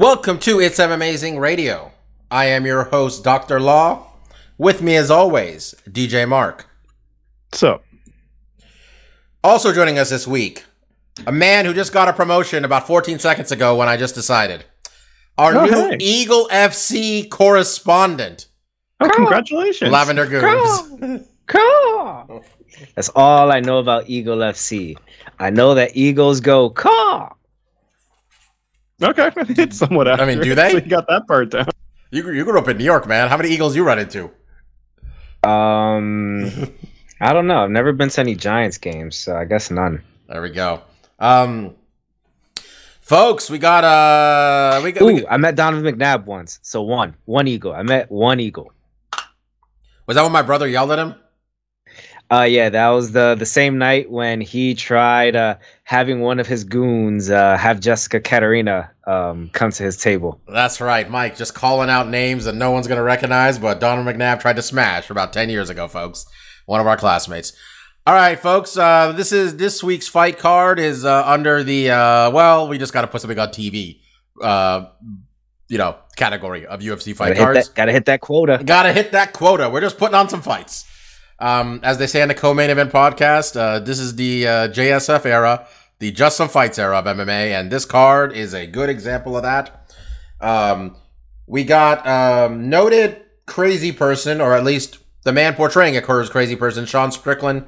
Welcome to It's M Amazing Radio. I am your host, Dr. Law. With me, as always, DJ Mark. So, Also joining us this week, a man who just got a promotion about 14 seconds ago when I just decided. Our Oh, new hey. Eagle FC correspondent, oh, congratulations. Lavender Goobs. Caw. That's all I know about Eagle FC. I know that Eagles go caw. Okay, it's somewhat I mean, do they? So you got that part down. You, grew- you grew up in New York, man. How many Eagles you run into? Um, I don't know. I've never been to any Giants games, so I guess none. There we go. Um, folks, we got uh, we got, we Ooh, I met Donovan McNabb once, so one, one Eagle. I met one Eagle. was that when my brother yelled at him? Uh, yeah, that was the the same night when he tried uh having one of his goons uh have Jessica Katarina um come to his table. That's right, Mike. Just calling out names that no one's gonna recognize, but Donald McNabb tried to smash about ten years ago, folks. One of our classmates. All right, folks. Uh, this is this week's fight card is uh, under the uh, well, we just got to put something on TV. Uh, you know, category of UFC fight Gotta hit, cards. that, gotta hit that quota. Gotta hit that quota. We're just putting on some fights. Um, as they say in the co-main event podcast, uh, this is the uh, JSF era, the just some fights era of MMA, and this card is a good example of that. Um, we got um, noted crazy person, or at least the man portraying a crazy person, Sean Strickland,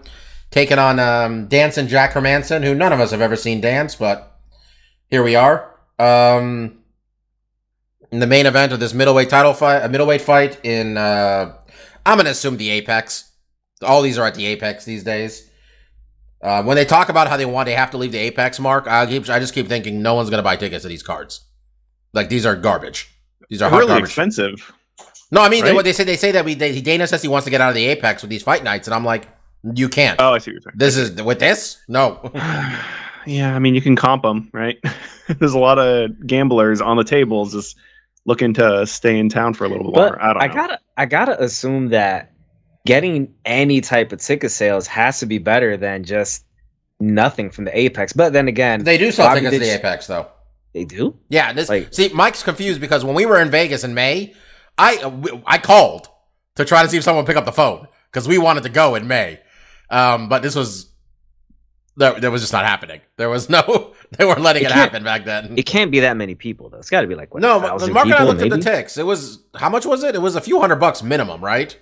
taking on um, Dancing Jack Hermansson, who none of us have ever seen dance, but here we are. Um, in the main event of this middleweight title fight, a middleweight fight in, uh, I'm gonna assume the Apex. All these are at the Apex these days. Uh, when they talk about how they want, they have to leave the Apex mark. I keep, I just keep thinking no one's gonna buy tickets to these cards. Like these are garbage. These are hot really garbage. expensive. No, I mean they, what they say. They say that we they, Dana says he wants to get out of the Apex with these fight nights, and I'm like, you can't. Oh, I see what you're saying. This is with this. No, yeah, I mean, you can comp them, right? There's a lot of gamblers on the tables just looking to stay in town for a little bit But longer. I don't I gotta I gotta assume that getting any type of ticket sales has to be better than just nothing from the Apex. But then again, they do sell Bobby tickets to the Apex though. They do. Yeah, this Like- see, Mike's confused because when we were in Vegas in May, I I called to try to see if someone would pick up the phone because we wanted to go in May, um, but this was that, that was just not happening. There was no, they weren't letting It it, happen back then. It can't be that many people though. It's got to be like what, no, a but thousand Mark and I looked at the ticks. It was how much was it? It was a few hundred bucks minimum, right?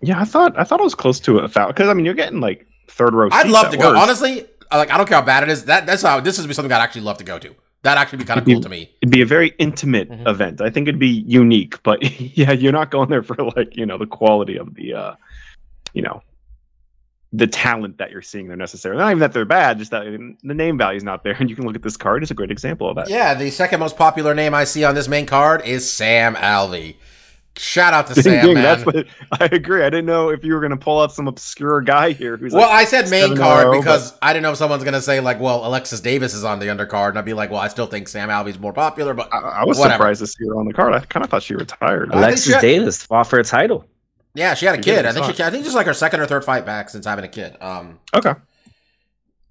Yeah, I thought I thought it was close to a thousand because I mean, you're getting like third row. I'd love to go. worst. Honestly, uh, like I don't care how bad it is. That that's how this would be something I'd actually love to go to. That'd actually be kind of cool to me. It'd be a very intimate Mhm. event. I think it'd be unique, but yeah, you're not going there for like you know the quality of the, uh, you know, the talent that you're seeing there necessarily. Not even that they're bad, just that the name value is not there. And you can look at this card; it's a great example of that. Yeah, the second most popular name I see on this main card is Sam Alvey. Shout out to Ding, Sam, ding, man. that's what I agree. I didn't know if you were going to pull out some obscure guy here who's well, like, I said main 7-0, card but- because I didn't know if someone's gonna say like, "Well, Alexis Davis is on the undercard," and I'd be like, "Well, I still think Sam Alvey's more popular." But I, I was whatever. surprised to see her on the card. I kind of thought she retired. Alexis she- Davis fought for a title. yeah, she had a She kid. I I think she, I think just like her second or third fight back since having a kid. Um, Okay.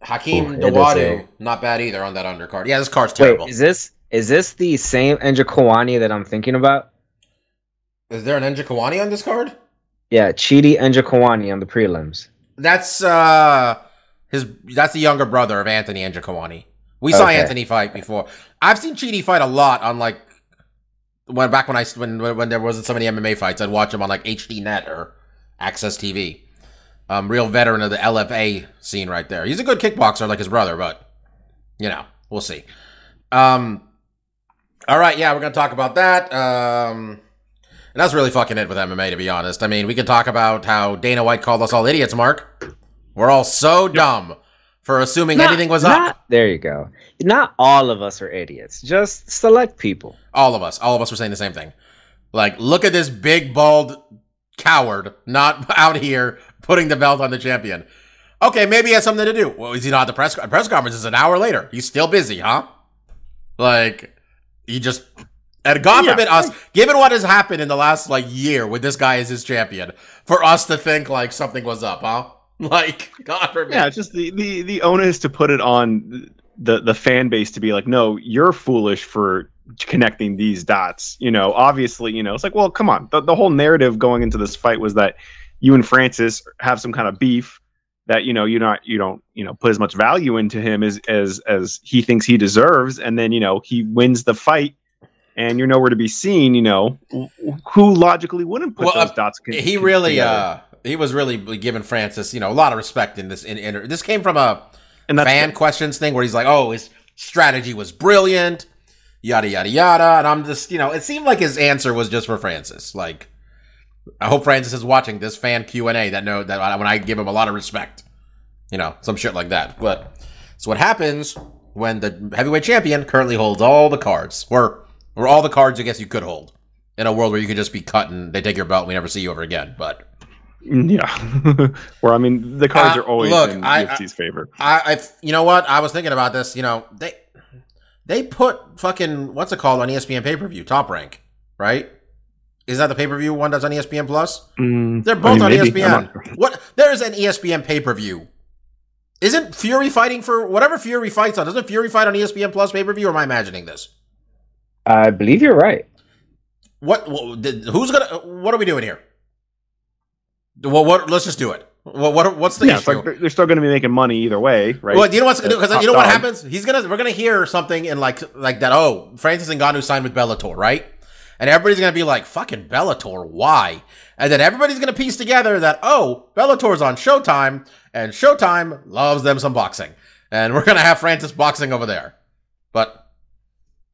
Hakeem Ooh, Dawodu, not bad either on that undercard. Yeah, this card's Wait, terrible. is this is this the same Njokuani that I'm thinking about? Is there an Njokuani on this card? Yeah, Chidi Njokuani on the prelims. That's uh his. That's the younger brother of Anthony Njokuani. We saw Okay. Anthony fight before. I've seen Chidi fight a lot on like when back when I when when there wasn't so many MMA fights. I'd watch him on like HDNet or AXS TV. Um, real veteran of the LFA scene right there. He's a good kickboxer like his brother, but you know we'll see. Um, all right, yeah, we're gonna talk about that. Um, and that's really fucking it with MMA, to be honest. I mean, we can talk about how Dana White called us all idiots, Mark. We're all so dumb for assuming Not- anything was not- up. There you go. Not all of us are idiots. Just select people. All of us, all of us were saying the same thing. Like, look at this big bald coward not out here putting the belt on the champion. Okay, maybe he has something to do. Well, is he not at the press press conference? Is an hour later. He's still busy, huh? Like, he just and God Yeah. forbid us, given what has happened in the last like year with this guy as his champion, for us to think like something was up, huh? Like, God forbid. Yeah, just the, the the onus to put it on the the fan base to be like, no, you're foolish for connecting these dots. You know, obviously, you know, it's like, well, come on. The, the whole narrative going into this fight was that you and Francis have some kind of beef that you know you not you don't you know put as much value into him as as as he thinks he deserves, and then you know he wins the fight. And you're nowhere to be seen, you know. Who logically wouldn't put Well, those uh, dots? con- he really uh he was really giving Francis, you know, a lot of respect in this in, in this came from a fan questions thing where he's like, "Oh, his strategy was brilliant." Yada yada yada, and I'm just, you know, it seemed like his answer was just for Francis. Like, I hope Francis is watching this fan Q and A that know that I- when I give him a lot of respect, you know, some shit like that. But so what happens when the heavyweight champion currently holds all the cards, or or all the cards I guess you could hold in a world where you could just be cut and they take your belt and we never see you ever again. But Yeah. Where I mean, the cards Uh, are always look, in I- UFC's favor. I, I, you know what? I was thinking about this. You know, they they put fucking what's it called on ESPN pay per view, Top Rank, right? Is that the pay per view one that's on ESPN Plus? Mm, They're I both mean, on maybe. ESPN. What? There is an ESPN pay per view. Isn't Fury fighting for whatever Fury fights on? Doesn't Fury fight on ESPN Plus pay per view? Or am I imagining this? I believe you're right. What? what did- who's gonna? What are we doing here? Well, what? Let's just do it. What? what what's the Yeah, issue? like they're, still going to be making money either way, right? Well, you know what's because Uh, you know what happens? He's gonna we're gonna hear something in like like that. Oh, Francis Ngannou signed with Bellator, right? And everybody's gonna be like, "Fucking Bellator, why?" And then everybody's gonna piece together that oh, Bellator's on Showtime, and Showtime loves them some boxing, and we're gonna have Francis boxing over there. But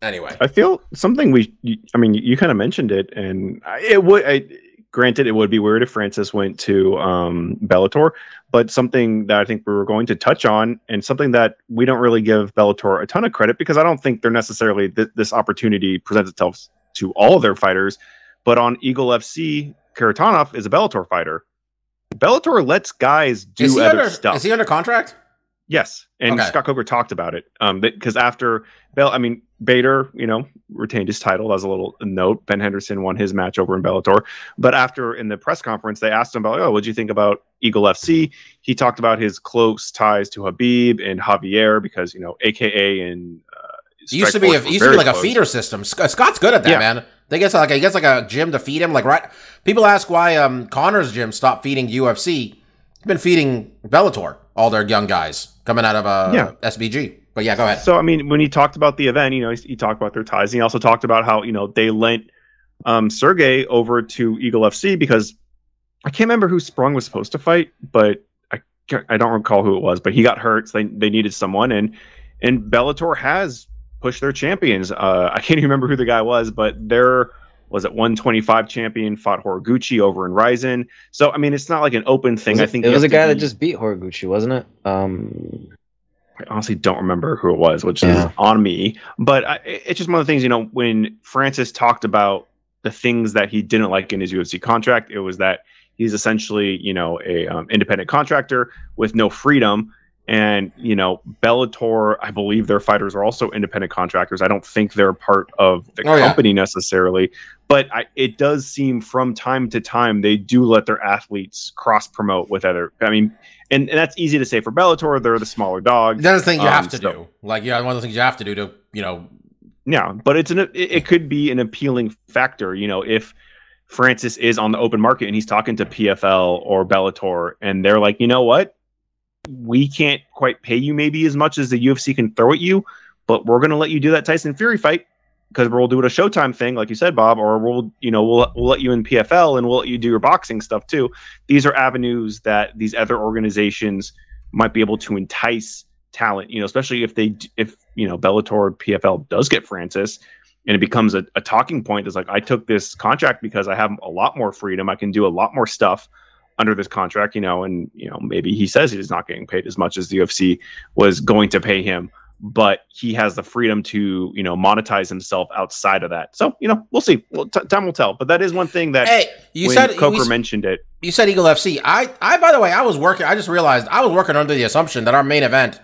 anyway, I feel something we i mean, you, kind of mentioned it, and it would. I, granted, it would be weird if Francis went to um, Bellator, but something that I think we were going to touch on, and something that we don't really give Bellator a ton of credit because I don't think they're necessarily th- this opportunity presents itself to all of their fighters. But on Eagle FC, Kharitonov is a Bellator fighter. Bellator lets guys do other under stuff. is he under contract? Yes, and Okay. Scott Coker talked about it. Um, because after Bell, I mean Bader, you know, retained his title. Was a little note. Ben Henderson won his match over in Bellator, but after in the press conference, they asked him about, oh, what do you think about Eagle FC? He talked about his close ties to Khabib and Javier because you know, AKA and uh, used to be a, Strikeforce it were used to be like a feeder system. Scott's good at that, Yeah. man. They get like a, he gets like a gym to feed him. Like right, people ask why um Conor's gym stopped feeding UFC. He's been feeding Bellator all their young guys coming out of uh Yeah. SBG. But yeah, go ahead. So I mean, when he talked about the event, you know, he, he talked about their ties. He also talked about how you know they lent um, Sergey over to Eagle FC because I can't remember who Spong was supposed to fight, but I I don't recall who it was. But he got hurt, so they they needed someone, and and Bellator has pushed their champions. Uh, I can't even remember who the guy was, but their was it 125 champion fought Horiguchi over in Rizin. So I mean, it's not like an open thing. Was I think it was a guy that just beat Horiguchi, wasn't it? Um, I honestly don't remember who it was, which Yeah. is on me. But I, it's just one of the things, you know, when Francis talked about the things that he didn't like in his UFC contract, it was that he's essentially, you know, a um, independent contractor with no freedom. And you know, Bellator, I believe their fighters are also independent contractors. I don't think they're part of the Oh, yeah. company necessarily, but I, it does seem from time to time they do let their athletes cross promote with other. I mean, and, and that's easy to say for Bellator; they're the smaller dog. That's the thing you Um, have to so- do. Like yeah, one of the things you have to do to you know. Yeah, but it's an it, it could be an appealing factor, you know, if Francis is on the open market and he's talking to PFL or Bellator and they're like, "You know what? We can't quite pay you maybe as much as the UFC can throw at you, but we're going to let you do that Tyson Fury fight because we'll do it a Showtime thing like you said, Bob, or we'll, you know, we'll we'll let you in PFL and we'll let you do your boxing stuff too." These are avenues that these other organizations might be able to entice talent, you know, especially if they if you know Bellator PFL does get Francis and it becomes a, a talking point. It's like I took this contract because I have a lot more freedom. I can do a lot more stuff. under this contract, you know, and you know maybe he says he's not getting paid as much as the UFC was going to pay him, but he has the freedom to you know monetize himself outside of that. So you know we'll see. Well, t- time will tell. But that is one thing that Hey, you said Coker we- mentioned it. you said Eagle FC. I, I, by the way, I was working. I just realized I was working under the assumption that our main event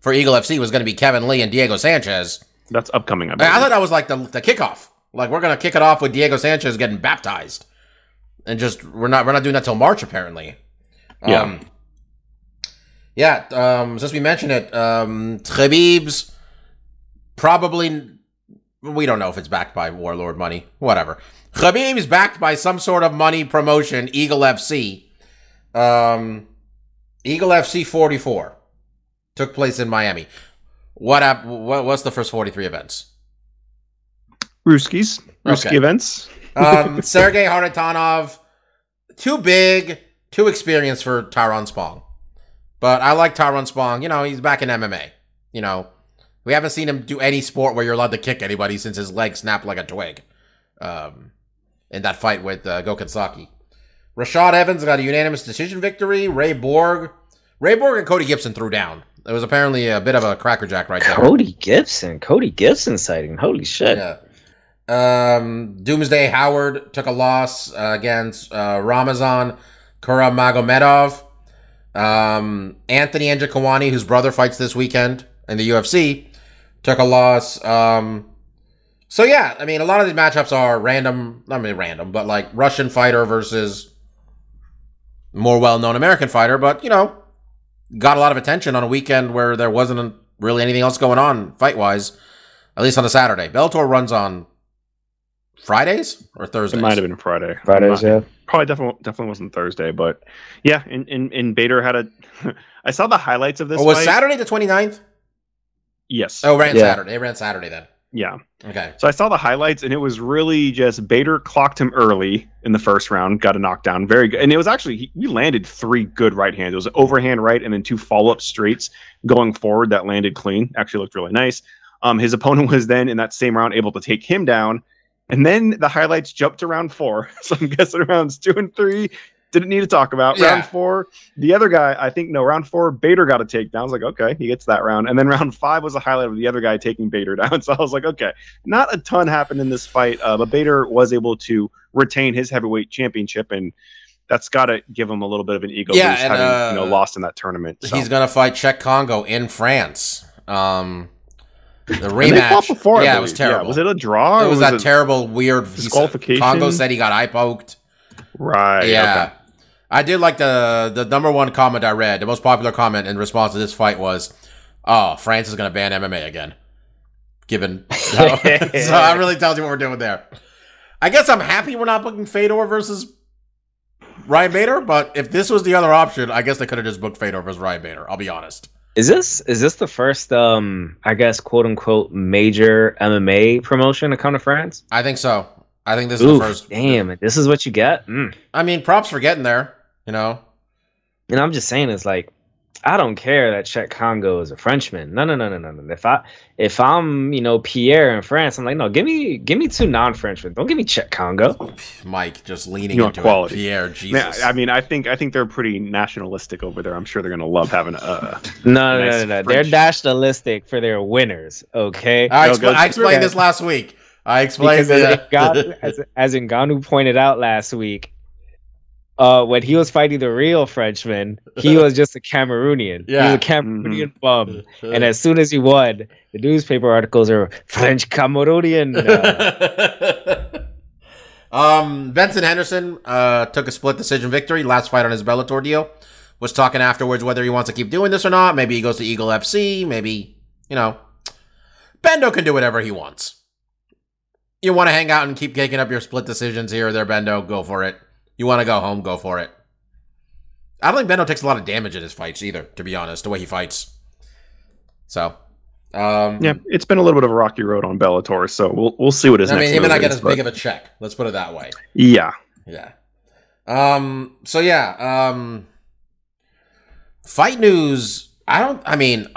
for Eagle FC was going to be Kevin Lee and Diego Sanchez. That's upcoming. I I. I thought that was like the the kickoff. Like we're going to kick it off with Diego Sanchez getting baptized, and just we're not we're not doing that till March apparently. Yeah. Um, yeah. Um, since we mentioned it, um, Khabib's probably we don't know if it's backed by Warlord money. Whatever. Khabib's backed by some sort of money promotion. Eagle FC. Um, Eagle FC 44 took place in Miami. What up? What, what's the first 43 events? Ruskies, Ruski Okay. events. Um, Sergey Kharitonov, too big, too experienced for Tyrone Spong. But I like Tyrone Spong. You know, he's back in MMA. You know, we haven't seen him do any sport where you're allowed to kick anybody since his leg snapped like a twig. Um, in that fight with uh, Gokhan Saki. Rashad Evans got a unanimous decision victory. Ray Borg, Ray Borg and Cody Gibson threw down. It was apparently a bit of a crackerjack right there. Cody Gibson, Cody Gibson sighting. Holy shit! Yeah. Um, Doomsday Howard took a loss uh, against uh, Ramazan Kuramagomedov. Um, Anthony Njokuani, whose brother fights this weekend in the UFC, took a loss. Um, so yeah, I mean, a lot of these matchups are random. Not really random, but like Russian fighter versus more well-known American fighter. But you know, got a lot of attention on a weekend where there wasn't really anything else going on fight-wise. At least on a Saturday. Bellator runs on Fridays or Thursdays. It might have been Friday. Fridays, Not- yeah. Probably definitely definitely wasn't Thursday, but yeah. And and, and Bader had a. I saw the highlights of this. Oh, was fight. Saturday the 29th? Yes. Oh, ran Yeah. Saturday. It ran Saturday then. yeah. Okay. So I saw the highlights, and it was really just Bader clocked him early in the first round, got a knockdown, very good, and it was actually he, we landed three good right hands. It was overhand right, and then two follow up straights going forward that landed clean. Actually looked really nice. Um, his opponent was then in that same round able to take him down, and then the highlights jumped to round four. So I'm guessing rounds two and three didn't need to talk about. Yeah. Round four, the other guy, I think no, round four, Bader got a takedown. I was like, okay, he gets that round, and then round five was a highlight of the other guy taking Bader down. So I was like, okay, not a ton happened in this fight, uh, but Bader was able to retain his heavyweight championship, and that's got to give him a little bit of an ego Yeah, boost, and, having uh, you know lost in that tournament. So. He's gonna fight Cheick Kongo in France. Um, the And they fought rematch. before, yeah, it was believe. terrible. Was it a draw? It or was that it- terrible, weird disqualification? Kongo said he got eye poked. Right. Yeah. okay. I did like the the number one comment I read. The most popular comment in response to this fight was, "Oh, France is going to ban MMA again." Given, so that really tells you what we're doing there. I guess I'm happy we're not booking Fedor versus Ryan Bader, but if this was the other option, I guess they could have just booked Fedor versus Ryan Bader. I'll be honest. Is this is this the first um I guess quote unquote major MMA promotion to come to France? I think so. I think this is the first. damn! This is what you get. Mm. I mean, props for getting there. You know, And I'm just saying, it's like I don't care that Cheick Kongo is a Frenchman. No, no, no, no, no, no. If I if I'm you know Pierre in France, I'm like, no, give me give me two non-Frenchmen. Don't give me Cheick Kongo. Mike just leaning You into quality. it. Pierre, Man, Jesus. I mean, I think I think they're pretty nationalistic over there. I'm sure they're gonna love having a. No, no, Nice no, no, no. They're nationalistic for their winners. Okay. I, expl- go- I explained Yeah. this last week. I explained because as, that. As, as Ngannou pointed out last week, uh, when he was fighting the real Frenchman, he was just a Cameroonian. Yeah. He was a Cameroonian bum. And as soon as he won, the newspaper articles are French Cameroonian. Uh, um, Benson Henderson uh, took a split decision victory. Last fight on his Bellator deal. Was talking afterwards whether he wants to keep doing this or not. Maybe he goes to Eagle FC. Maybe you know, Bendo can do whatever he wants. You want to hang out and keep taking up your split decisions here or there, Bendo? Go for it. You want to go home? Go for it. I don't think Bendo takes a lot of damage in his fights either. To be honest, the way he fights. So, um, Yeah, it's been a little bit of a rocky road on Bellator, so we'll we'll see what his I next mean, he may not get as but- big of a check. Let's put it that way. Yeah, Yeah. Um. So yeah. Um. Fight news. I don't. I mean.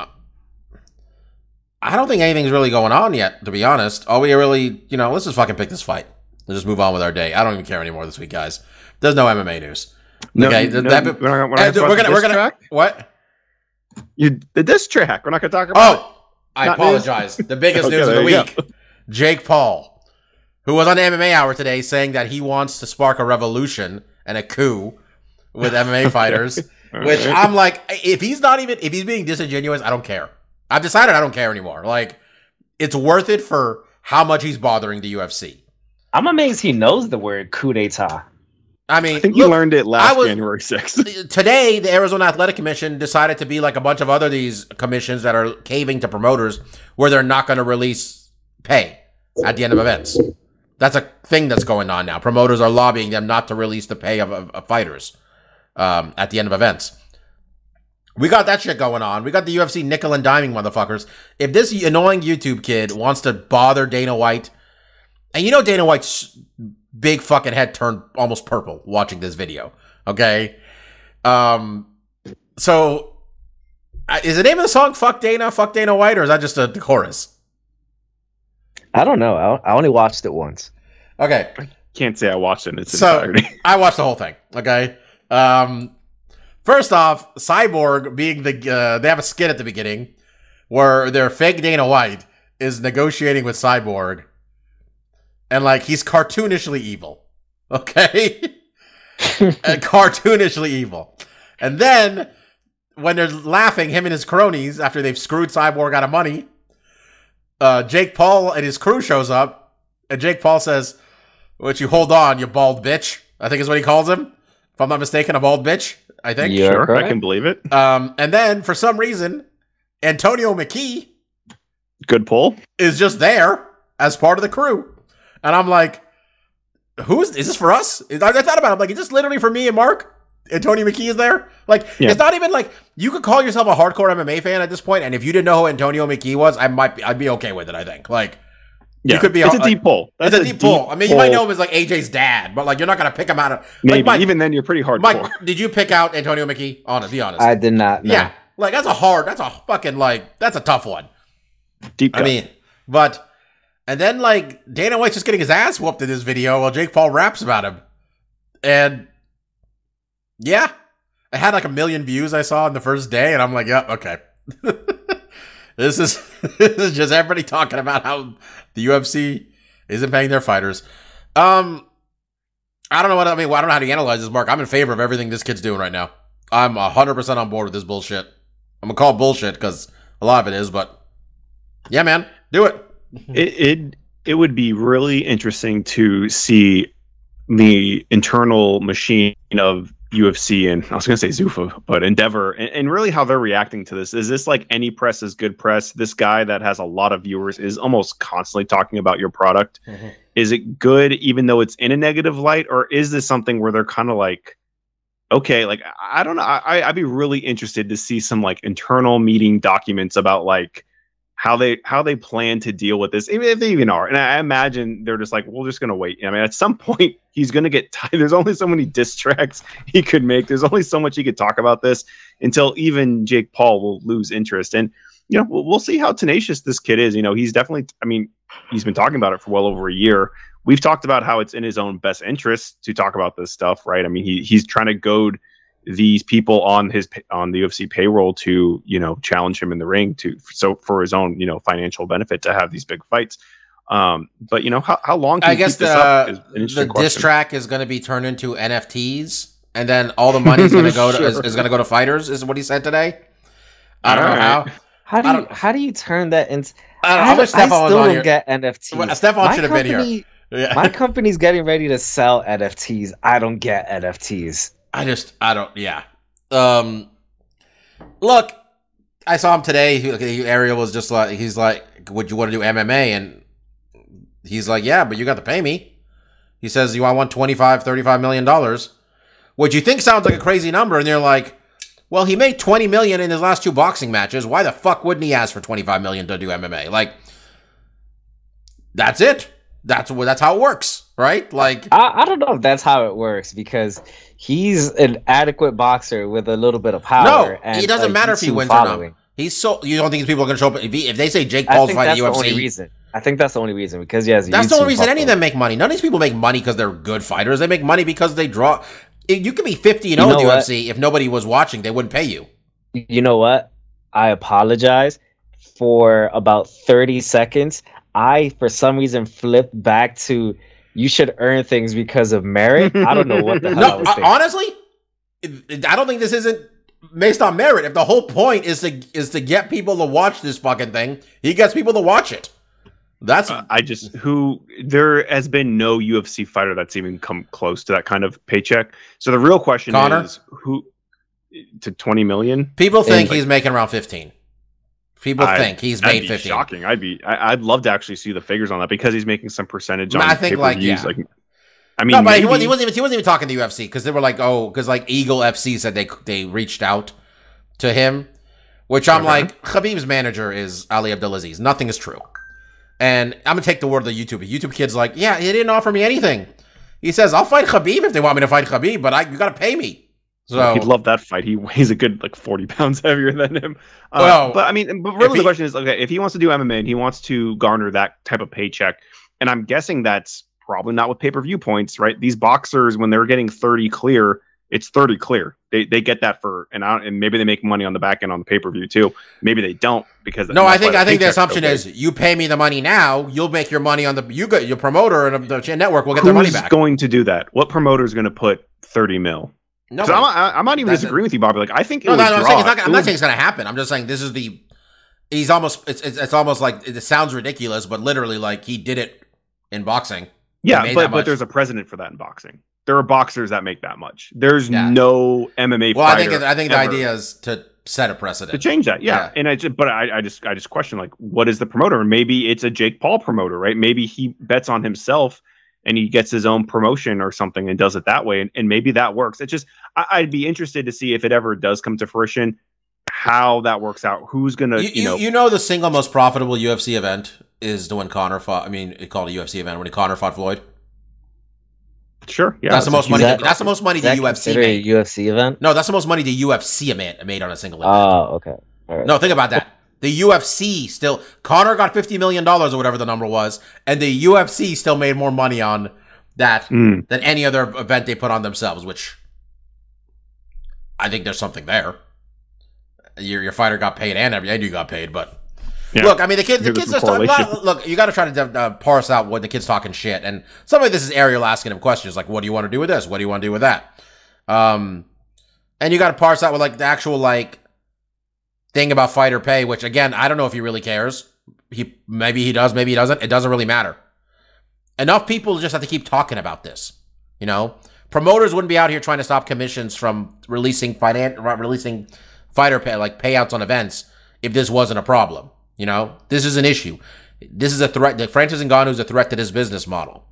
I don't think anything's really going on yet. To be honest, all we really, you know, let's just fucking pick this fight. Let's just move on with our day. I don't even care anymore this week, guys. There's no MMA news. Okay, th- that- we're not, we're not gonna, we're eh, gonna, we're gonna, track? what? You, the diss track. We're not going to talk about. Oh, it? Oh, I Not apologize. The biggest Okay, news of the there you week: Jake Paul, who was on the MMA Hour today, saying that he wants to spark a revolution and a coup with MMA fighters. All Which right. I'm like, if he's not even if he's being disingenuous, I don't care. I've decided I don't care anymore. Like, it's worth it for how much he's bothering the UFC. I'm amazed he knows the word coup d'état. I mean, I think look, you learned it last was- January 6th. today the Arizona Athletic Commission decided to be like a bunch of other these commissions that are caving to promoters where they're not going to release pay at the end of events. That's a thing that's going on now. Promoters are lobbying them not to release the pay of, of, of fighters um, at the end of events. We got that shit going on. We got the UFC nickel and diming motherfuckers. If this annoying YouTube kid wants to bother Dana White, and you know Dana White's big fucking head turned almost purple watching this video. Okay. Um, so uh, is the name of the song "Fuck Dana"? Fuck Dana White, or is that just a chorus? I don't know. I, I only watched it once. Okay, Can't say I watched it in its So- entirety. I watched the whole thing. Okay. Um, first off, Cyborg being the uh, they have a skit at the beginning where their fake Dana White is negotiating with Cyborg, and like he's cartoonishly evil. Okay. and cartoonishly evil. And then when they're laughing, him and his cronies, after they've screwed Cyborg out of money, uh, Jake Paul and his crew shows up, and Jake Paul says, "What you hold on, you bald bitch." I think is what he calls him. If I'm not mistaken, a bald bitch. I think. Yeah. sure, I can believe it. Um, and then for some reason, Antonio McKee Good pull. is just there as part of the crew, and I'm like, "Who is? Is this for us?" I, I thought about it. I'm like, "Is this literally for me and Mark?" Antonio McKee is there. Like, Yeah. it's not even like you could call yourself a hardcore MMA fan at this point, and if you didn't know who Antonio McKee was, I might be, I'd be okay with it. I think. Like, Yeah, you could be It's a like- deep pull. it's That's a deep pull. I mean, you might know him as like AJ's dad, but like you're not gonna pick him out of. Maybe Like, Mike, even then, you're pretty hardcore. Mike, did you pick out Antonio McKee? Honest, be honest. I did not know. Yeah, like that's a hard, that's a fucking like that's a tough one. deep. I mean, but and then like Dana White's just getting his ass whooped in this video while Jake Paul raps about him, and yeah, it had like a million views I saw in the first day, and I'm like, yeah, okay. this is this is just everybody talking about how the UFC isn't paying their fighters. Um, I don't know what I mean. I don't know how to analyze this, Mark. I'm in favor of everything this kid's doing right now. I'm 100% on board with this bullshit. I'm gonna call it bullshit because a lot of it is, but yeah, man, do it. It, it it would be really interesting to see the internal machine of UFC and I was going to say Zuffa, but Endeavor, and, and really how they're reacting to this. Is this like any press is good press? This guy that has a lot of viewers is almost constantly talking about your product. Mhm. Is it good even though it's in a negative light, or is this something where they're kind of like, okay, like I I don't know, I I'd be really interested to see some like internal meeting documents about like how they how they plan to deal with this, even if they even are. And I imagine they're just like, we're just gonna wait. I mean, at some point he's gonna get tired. There's only so many diss tracks he could make. There's only so much he could talk about this until even Jake Paul will lose interest. And you know, we'll, we'll see how tenacious this kid is. You know, he's definitely. I mean, he's been talking about it for well over a year. We've talked about how it's in his own best interest to talk about this stuff, right? I mean, he he's trying to goad these people on his on the UFC payroll to you know challenge him in the ring to so for his own you know financial benefit to have these big fights. Um, but you know how, how long can I guess keep the this up is an the interesting diss track is going to be turned into NFTs, and then all the money's going to go to is, Sure. is going to go to fighters. Is what he said today. I don't know Alright. how. How do you how do you turn that into? I don't I, how I much Stefan was still on don't here. get NFTs. Well, Stefan should have been here. Yeah. My company's getting ready to sell NFTs. I don't get NFTs. I just I don't yeah. Um look, I saw him today. He, Ariel was just like he's like, Would you want to do MMA? And he's like, Yeah, but you got to pay me. He says you want 25, 35 million dollars. Which you think sounds like a crazy number, and they're like, Well, he made 20 million in his last two boxing matches. Why the fuck wouldn't he ask for 25 million to do MMA? Like that's it. That's what that's how it works, right? Like I, I don't know if that's how it works because he's an adequate boxer with a little bit of power. No, it doesn't matter if he wins or not. He's so you don't think these people are going to show up if, he, if they say Jake I Paul's think fighting that's the only reason. I think that's the only reason because he has. a That's the only reason any of them make money. None of these people make money because they're good fighters. They make money because they draw. you could be 50 and You oh know with? UFC. If nobody was watching, they wouldn't pay you. You know what? I apologize for about 30 seconds. I, for some reason, flipped back to you should earn things because of merit. I don't know what the hell I No, was uh, thinking. honestly, I don't think this isn't based on merit. If the whole point is to is to get people to watch this fucking thing, he gets people to watch it. That's Uh, I just who there has been no UFC fighter that's even come close to that kind of paycheck. So the real question Conor? is who to 20 million? people think like- he's making around 15. People I- think he's made be 15. shocking. I'd be I, I'd love to actually see the figures on that because he's making some percentage on I think, like, yeah. like I mean no, but he wasn't, he wasn't even he wasn't even talking to UFC because they were like, oh, because like Eagle FC said they they reached out to him, which I'm Okay. like, Khabib's manager is Ali Abdelaziz. Nothing is true, and I'm gonna take the word of the YouTube. YouTube kid's like, yeah, he didn't offer me anything. He says I'll fight Khabib if they want me to fight Khabib, but I you gotta pay me. So he'd love that fight. He weighs a good like forty pounds heavier than him. Uh, Well, but I mean, but really he- the question is, okay, if he wants to do MMA and he wants to garner that type of paycheck, and I'm guessing that's probably not with pay per view points, right? These boxers, when they're getting thirty clear, it's thirty clear. They they get that for and and maybe they make money on the back end on the pay per view too. Maybe they don't because no, I think I think the assumption big. is you pay me the money now, you'll make your money on the you get your promoter and the network will get their money Who's back. going to do that? What promoter is going to put thirty mil? No, I'm, I- I'm not even disagreeing with you, Bobby. Like I think it No, no, no, I'm, saying it's not, I'm not saying it's going to happen. I'm just saying this is the. He's almost. It's, it's it's almost like it sounds ridiculous, but literally, like he did it in boxing. Yeah, but but there's a precedent for that in boxing. There are boxers that make that much. There's Yeah. no MMA. Well, I think I think the idea is to set a precedent to change that. Yeah, Yeah. and I just but I, I just I just question like what is the promoter? And maybe it's a Jake Paul promoter, right? Maybe he bets on himself and he gets his own promotion or something and does it that way, and, and maybe that works. It just I, I'd be interested to see if it ever does come to fruition, how that works out. Who's gonna You, you, you, know? you know the single most profitable UFC event is the one Conor fought. I mean, it called a UFC event when Conor fought Floyd. sure, yeah, that's the most money. that- that's the most money the UFC considered a made. UFC event? No, that's the most money the UFC made, made on a single event. Oh, okay. All right. No, think about that. The UFC still Conor got fifty million dollars or whatever the number was, and the UFC still made more money on that Mm. than any other event they put on themselves. Which I think there's something there. Your your fighter got paid and every and you got paid, but Yeah. look, I mean the kids the kids some just talk, correlation. look, look. You got to try to uh, parse out what the kids talking shit, and some of this is Ariel asking him questions like, "What do you want to do with this? What do you want to do with that?" Um, and you got to parse out with like the actual like thing about fighter pay, which again, I don't know if he really cares. He maybe he does, maybe he doesn't. It doesn't really matter. Enough people just have to keep talking about this. You know, promoters wouldn't be out here trying to stop commissions from releasing finan- releasing fighter pay like payouts on events if this wasn't a problem. You know, this is an issue. This is a threat. The Francis Ngannou is a threat to his business model.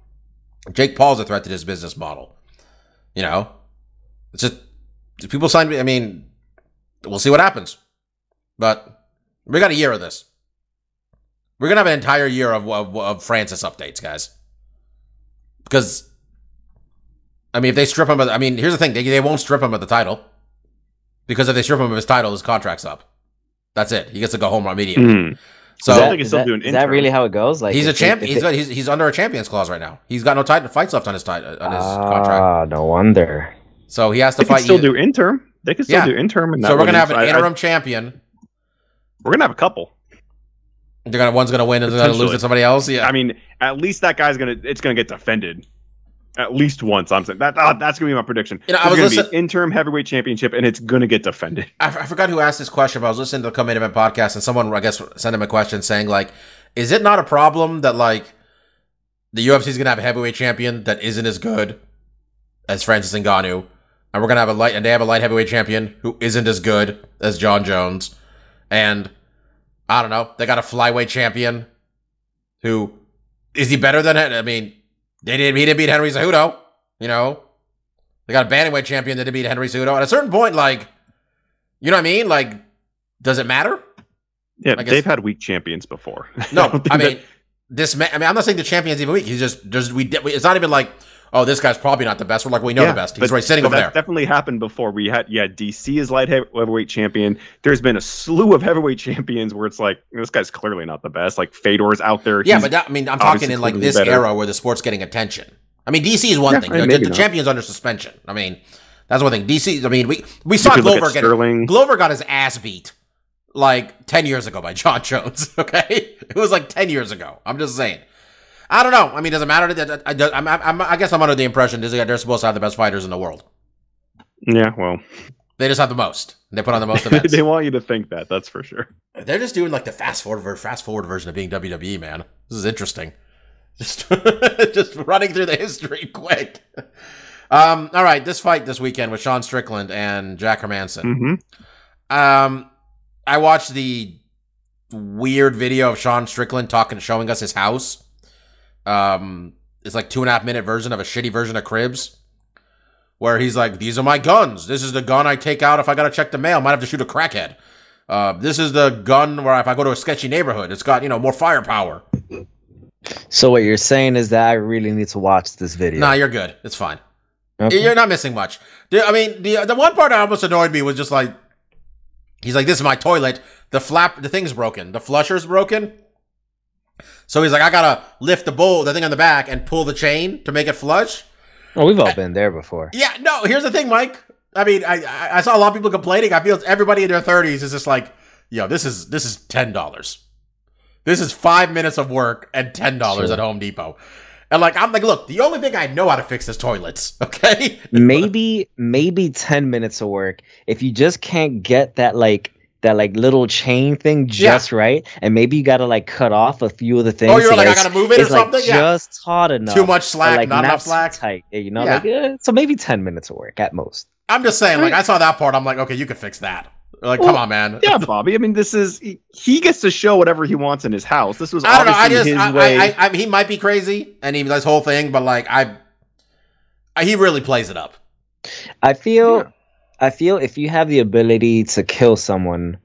Jake Paul's a threat to his business model. You know, it's just people sign. Me, I mean, we'll see what happens. But we got a year of this. We're gonna have an entire year of of, of Francis updates, guys. Because, I mean, if they strip him, of, I mean, here's the thing: they, they won't strip him of the title. Because if they strip him of his title, his contract's up. That's it. He gets to go home immediately. Mm. So I is don't that, think it's still that- doing is that really how it goes? Like he's a if champion. He's, they- he's he's under a champions clause right now. He's got no title fights left on his title on his contract. Ah, no wonder. So he has to They could fight. still you. do interim. They could still Yeah. do interim, and so we're gonna have an I- I- interim champion. We're gonna have a couple. They're gonna one's gonna win and they're gonna lose to somebody else. Yeah. I mean, at least that guy's gonna it's gonna get defended. At least once, I'm saying that ah, that's gonna be my prediction. You know, I was gonna listen- be interim heavyweight championship, and it's gonna get defended. I, I forgot who asked this question, but I was listening to the Co-Main Event podcast, and someone, I guess, sent him a question saying, like, is it not a problem that, like, the UFC is going to have a heavyweight champion that isn't as good as Francis Ngannou, and we're going to have a light, and they have a light heavyweight champion who isn't as good as Jon Jones, and I don't know, they got a flyweight champion who is he better than? I mean, they didn't. He didn't beat Henry Cejudo, you know. They got a bantamweight champion that didn't beat Henry Cejudo. At a certain point, like, you know what I mean? Like, does it matter? Yeah, they've had weak champions before. No, I that- mean, this. Ma- I mean, I'm not saying the champion's even weak. He's just there's we. we- It's not even like, oh, this guy's probably not the best. We're like, we know Yeah, the best. He's but- right sitting over there. Definitely happened before. We had yeah, DC is light heavyweight champion. There's been a slew of heavyweight champions where it's like this guy's clearly not the best. Like Fedor's out there. Yeah, but that, I mean, I'm talking in like this better. era where the sport's getting attention. I mean, DC is one Yeah, thing. I mean, The- maybe the not. champion's under suspension. I mean, That's one thing. DC. I mean, we we saw Glover get. Glover got his ass beat like ten years ago by Jon Jones. Okay, it was like ten years ago. I'm just saying. I don't know. I mean, does it matter? I, I, I guess I'm under the impression they're supposed to have the best fighters in the world. Yeah, well, They just have the most. They put on the most events. they want you to think that. That's for sure. They're just doing like the fast forward fast forward version of being WWE, man. This is interesting. Just just running through the history quick. Um, all right, this fight this weekend with Sean Strickland and Jack Hermansson. hmm Um, I watched the weird video of Sean Strickland talking, showing us his house. Um, it's like two and a half minute version of a shitty version of Cribs, where he's like, "These are my guns. This is the gun I take out if I gotta check the mail. Might have to shoot a crackhead. Uh, this is the gun where if I go to a sketchy neighborhood, it's got you know more firepower. So what you're saying is that I really need to watch this video. Nah, you're good. It's fine. Okay. You're not missing much. I mean, the the one part that almost annoyed me was just like, he's like, "This is my toilet. The flap, the thing's broken. The flusher's broken." So he's like, "I gotta lift the bowl, the thing on the back, and pull the chain to make it flush." Oh, we've all been there before. Yeah, no. Here's the thing, Mike. I mean, I I- saw a lot of people complaining. I feel everybody in their 30s is just like, "Yo, this is this is ten dollars. This is five minutes of work and ten dollars Sure. at Home Depot." And like, I'm like, look, the only thing I know how to fix is toilets. Okay. maybe maybe 10 minutes of work if you just can't get that like that like little chain thing just right and maybe you gotta like cut off a few of the things Oh, you're so like, I gotta move it or it's, like, something? Yeah. just taut enough Too much slack, like, not enough too slack. tight you know Yeah. like eh, so maybe 10 minutes of work at most I'm just saying, like, I saw that part. I'm like, okay, you can fix that. Like, Well, come on, man. Yeah, Bobby. I mean, this is he, he gets to show whatever he wants in his house. This was I don't know. I just, his I, way. I, I, I, he might be crazy and he this whole thing, but like, I, I he really plays it up. i feel Yeah. I feel if you have the ability to kill someone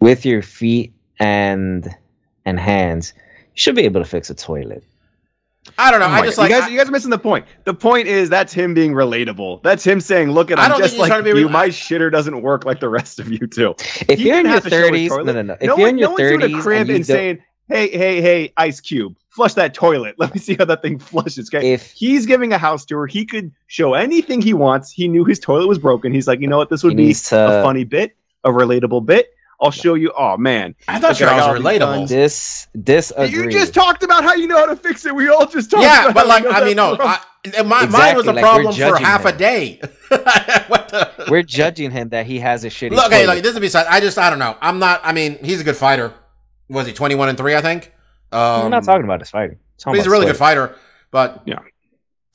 with your feet and and hands you should be able to fix a toilet I don't know. Oh I just God. like, you guys. I- you guys are missing the point. The point is that's him being relatable. That's him saying, "Look at I I'm don't think just he's like trying to be you. My shitter doesn't work like the rest of you do." if He you're in your have to show 30s no no no if no you're one, in your no one's 30s doing a crib and you and don't- saying, "Hey, hey, hey, Ice Cube, flush that toilet. Let me see how that thing flushes." Okay. if He's giving a house tour. He could show anything he wants. He knew his toilet was broken. He's like, you know what? This would be needs a funny bit, a relatable bit. I'll show you. Oh man, I thought Okay, I Charles got was all these relatable. guns. Dis disagree. you just talked about how you know how to fix it. We all just talked. About it. Yeah, about but how like, know I mean, no, from- I, my, mine was a like, problem for judging half a day. what the? We're judging him that he has a shitty. Look, okay, like this is beside. I just, I don't know. I'm not. I mean, he's a good fighter. Was he 21 and three? I think. Um, We're not talking about his fighting. We're He's a really toilet. good fighter, but Yeah.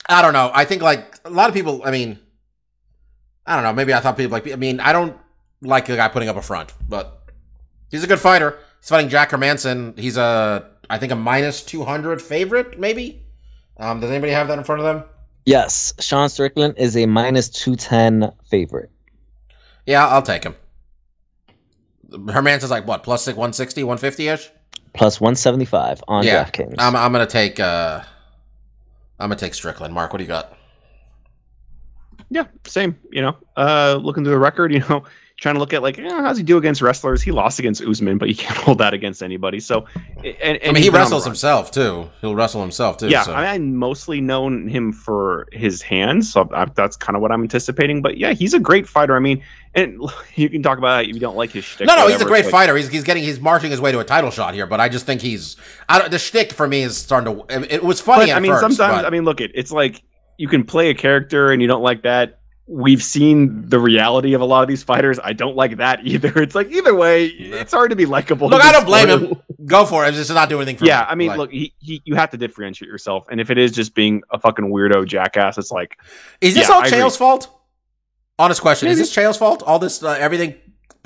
I don't know. I think like a lot of people. I mean, I don't know. Maybe I thought people like. I mean, I don't like the guy putting up a front, but he's a good fighter. He's fighting Jack Hermansson. He's a, I think a minus 200 favorite, maybe. Um, does anybody have that in front of them? Yes, Sean Strickland is a minus two ten favorite. Yeah, I'll take him. Hermansson's like what plus six, 160, 150 ish. Plus one seventy five on Yeah, DraftKings. I'm, I'm gonna take. uh I'm gonna take Strickland. Mark, what do you got? Yeah, same. You know, uh, looking through the record, you know, trying to look at like, eh, how's he do against wrestlers? He lost against Usman, but you can't hold that against anybody. So, and, and I mean, he been on the wrestles himself too. He'll wrestle himself too. Yeah, so. I mean, I mostly known him for his hands, so I, that's kind of what I'm anticipating. But yeah, he's a great fighter. I mean, and you can talk about it if you don't like his shtick. No, no, he's a great like- fighter. He's, he's getting he's marching his way to a title shot here, but I just think he's I don't, the shtick for me is starting to. It, was funny. But, I mean, first, sometimes but- I mean, look, it it's like you can play a character and you don't like that. We've seen the reality of a lot of these fighters. I don't like that either. It's like either way, it's hard to be likable. look, I don't blame sport. him. Go for it. Just not doing anything for Yeah, me. I mean, Like, look, he, he you have to differentiate yourself, and if it is just being a fucking weirdo jackass, it's like is this yeah, all. Chael's fault? Honest question: Is this Chael's fault? All this uh, everything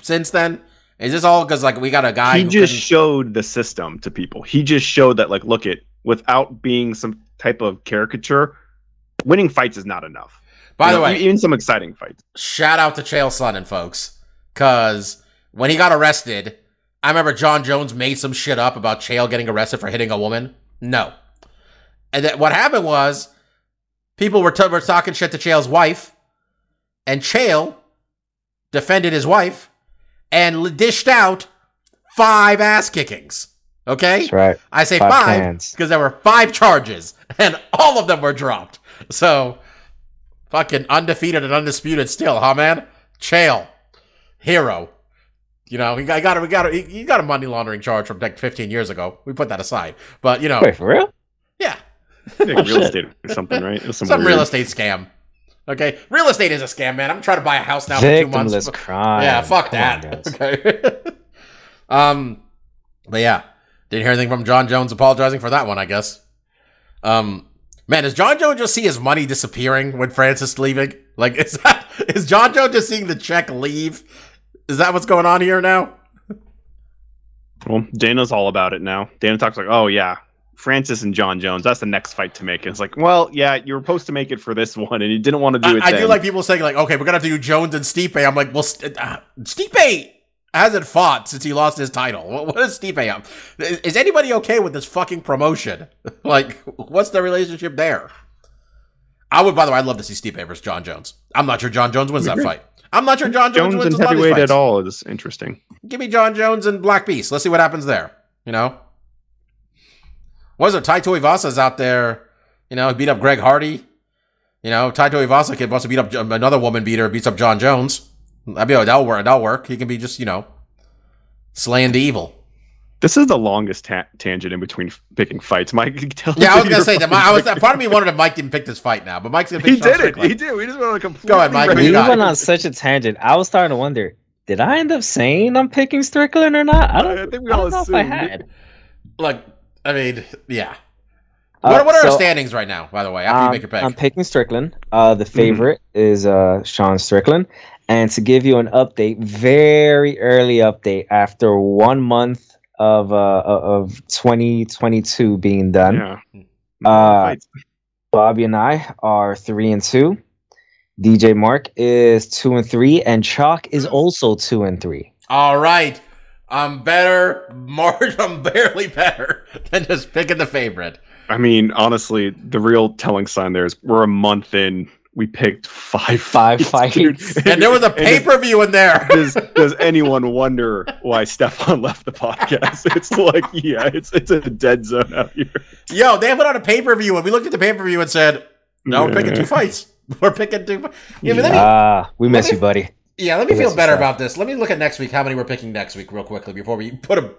since then is this all because like we got a guy he who just couldn't- showed the system to people. He just showed that, like, look it without being some type of caricature, winning fights is not enough. By You the know, way, even some exciting fights. shout out to Chael Sonnen, folks. Because when he got arrested, I remember Jon Jones made some shit up about Chael getting arrested for hitting a woman. No. And that what happened was people were, t- were talking shit to Chael's wife, and Chael defended his wife and dished out five ass kickings. Okay? That's right. I say Five five because there were five charges, and all of them were dropped. So Fucking undefeated and undisputed still, huh, man? Chael. Hero. You know, he got, got, we got, he, he got a money laundering charge from like 15 years ago. We put that aside. But, you know, Wait, for real? yeah, Like real oh, shit. estate or something, right? Some some real estate scam. Okay, real estate is a scam, man. I'm trying to buy a house now for two months. Victimless crime. yeah, fuck Come on, that. guys. okay. um, but yeah, didn't hear anything from Jon Jones apologizing for that one. I guess. Um, man, does Jon Jones just see his money disappearing when Francis leaving? Like, is that is Jon Jones just seeing the check leave? Is that what's going on here now? Well, Dana's all about it now. Dana talks like, "Oh yeah, Francis and Jon Jones. That's the next fight to make." And it's like, well, yeah, you were supposed to make it for this one, and you didn't want to do I, it. I then. do like people saying like, okay, we're gonna have to do Jones and Stipe. I'm like, well, St- uh, Stipe hasn't fought since he lost his title. What, what is Stipe up? Is, is anybody okay with this fucking promotion? like, what's the relationship there? I would, by the way, I'd love to see Stipe versus Jon Jones. I'm not sure Jon Jones wins that fight. I'm not sure Jon Jones, Jones wins and a lot of these heavyweight fights. at all is interesting. Give me Jon Jones and Black Beast. Let's see what happens there. You know, what is it? Tai Tuivasa's out there. You know, beat up Greg Hardy. You know, Tai Tuivasa kid wants to beat up another woman beater, beats up Jon Jones. That'd be that'll work. That'll work. He can be just you know, slaying the evil. This is the longest ta- tangent in between f- picking fights. Mike, tell Yeah, I was gonna say that. fucking I was part of me wanted if Mike didn't pick this fight now, but Mike's gonna pick. He Sean did it. He did. We just went on a completely. Go ahead, Mike. We you went on such a tangent. I was starting to wonder, did I end up saying I'm picking Strickland or not? I don't, I think we I all don't know if I had. Look, I mean, yeah. Uh, what, what are our standings right now? By the way, after you um, make your pick. I'm picking Strickland. Uh, the Mm-hmm. favorite is uh, Sean Strickland. And to give you an update, very early update after one month of uh, of 2022 being done. Yeah. Uh, Bobby and I are three and two. DJ Mark is two and three, and Chalk is also two and three. All right. I'm better. More, I'm barely better than just picking the favorite. I mean, honestly, the real telling sign there is we're a month in. We picked five Five dude. fights. And there was a pay per view in there. does does anyone wonder why Stefan left the podcast? It's like, yeah, it's it's a dead zone out here. Yo, they put on a pay per view, and we looked at the pay per view and said, "No, we're picking two fights. We're picking two." Yeah, but me, Ah, we miss me- you, buddy. Yeah, let me feel better about this. Let me look at next week. How many we're picking next week, real quickly, before we put a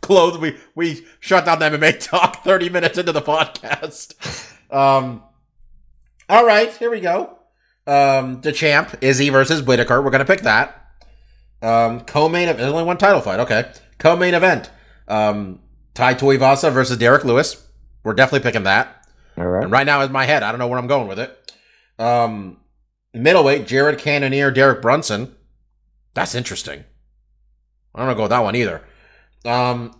close. We we shut down the MMA talk thirty minutes into the podcast. Um, all right, here we go. Um, the champ Izzy versus Whitaker. We're gonna pick that. Um, co-main. event. There's only one title fight. Okay, co-main event. Um, Tai Tuivasa versus Derek Lewis. We're definitely picking that. All right. And right now is my head. I don't know where I'm going with it. Um, middleweight, Jared Cannonier, Derek Brunson. That's interesting. I don't know go with that one either. Um,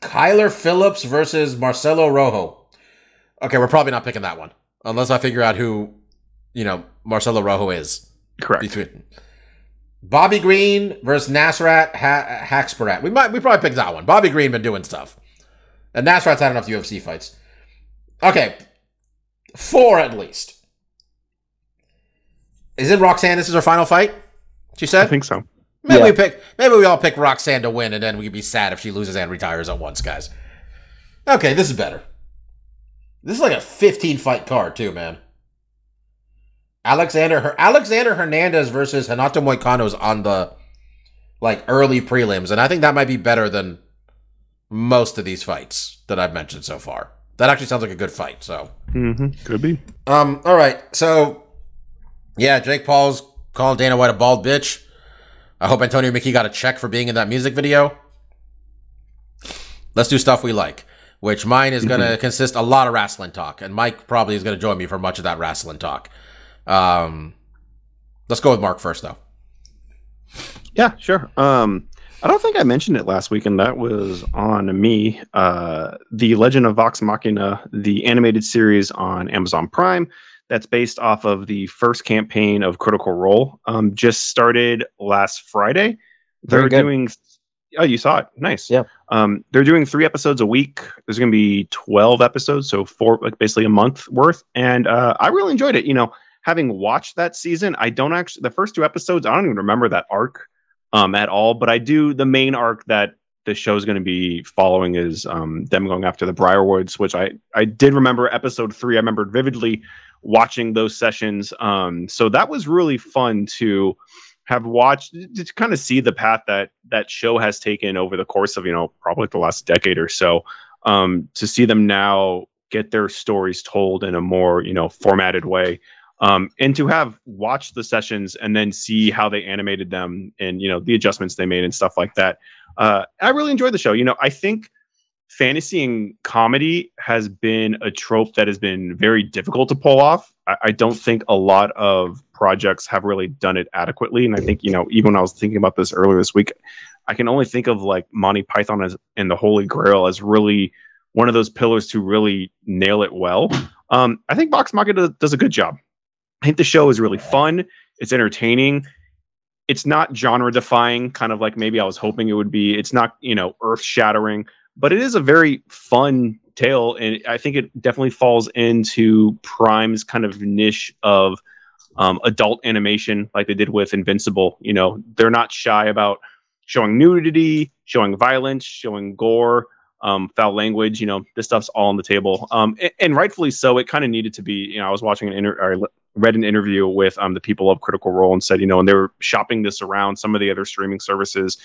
Kyler Phillips versus Marcelo Rojo. Okay, we're probably not picking that one unless I figure out who, you know, Marcelo Rojo is. Correct. Between Bobby Green versus Nasrat ha- Haqparast. We might we probably pick that one. Bobby Green been doing stuff, and Nasrat's had enough UFC fights. Okay, four at least. Is it Roxanne? This is her final fight. She said. I think so. Maybe Yeah. we pick. Maybe we all pick Roxanne to win, and then we'd be sad if she loses and retires at once, guys. Okay, this is better. This is like a 15 fight card too, man. Alexander her Alexander Hernandez versus Renato Moicano's on the like early prelims, and I think that might be better than most of these fights that I've mentioned so far. That actually sounds like a good fight. So, hmm Could be. um, all right. So, yeah, Jake Paul's calling Dana White a bald bitch. I hope Antonio Mickey got a check for being in that music video. Let's do stuff we like, which mine is going to consist a lot of wrestling talk, and Mike probably is going to join me for much of that wrestling talk. Um, let's go with Mark first, though. Yeah, sure. Um, I don't think I mentioned it last week, and that was on me. Uh, the Legend of Vox Machina, the animated series on Amazon Prime, that's based off of the first campaign of Critical Role, um, just started last Friday. They're doing. Oh, you saw it. Nice. Yeah. Um, they're doing three episodes a week. There's going to be 12 episodes, so four, like basically a month worth. And uh, I really enjoyed it. You know, having watched that season, I don't actually, the first two episodes, I don't even remember that arc um, at all. But I do the main arc that the show is going to be following is um, them going after the Briarwoods, which I I did remember episode three. I remembered vividly watching those sessions. Um, so that was really fun to have watched to kind of see the path that that show has taken over the course of you know probably the last decade or so. Um, to see them now get their stories told in a more you know formatted way um, and to have watched the sessions and then see how they animated them and you know the adjustments they made and stuff like that uh, i really enjoyed the show you know i think fantasy and comedy has been a trope that has been very difficult to pull off I, I don't think a lot of projects have really done it adequately and i think you know even when i was thinking about this earlier this week i can only think of like monty python as, and the holy grail as really one of those pillars to really nail it well um, i think vox machina does a good job I think the show is really fun. It's entertaining. It's not genre defying, kind of like maybe I was hoping it would be. It's not, you know, earth shattering, but it is a very fun tale. And I think it definitely falls into Prime's kind of niche of um, adult animation, like they did with Invincible. You know, they're not shy about showing nudity, showing violence, showing gore um, foul language. You know, this stuff's all on the table, um, and, and rightfully so. It kind of needed to be. You know, I was watching an interview. read an interview with um, the people of Critical Role and said, you know, and they were shopping this around. Some of the other streaming services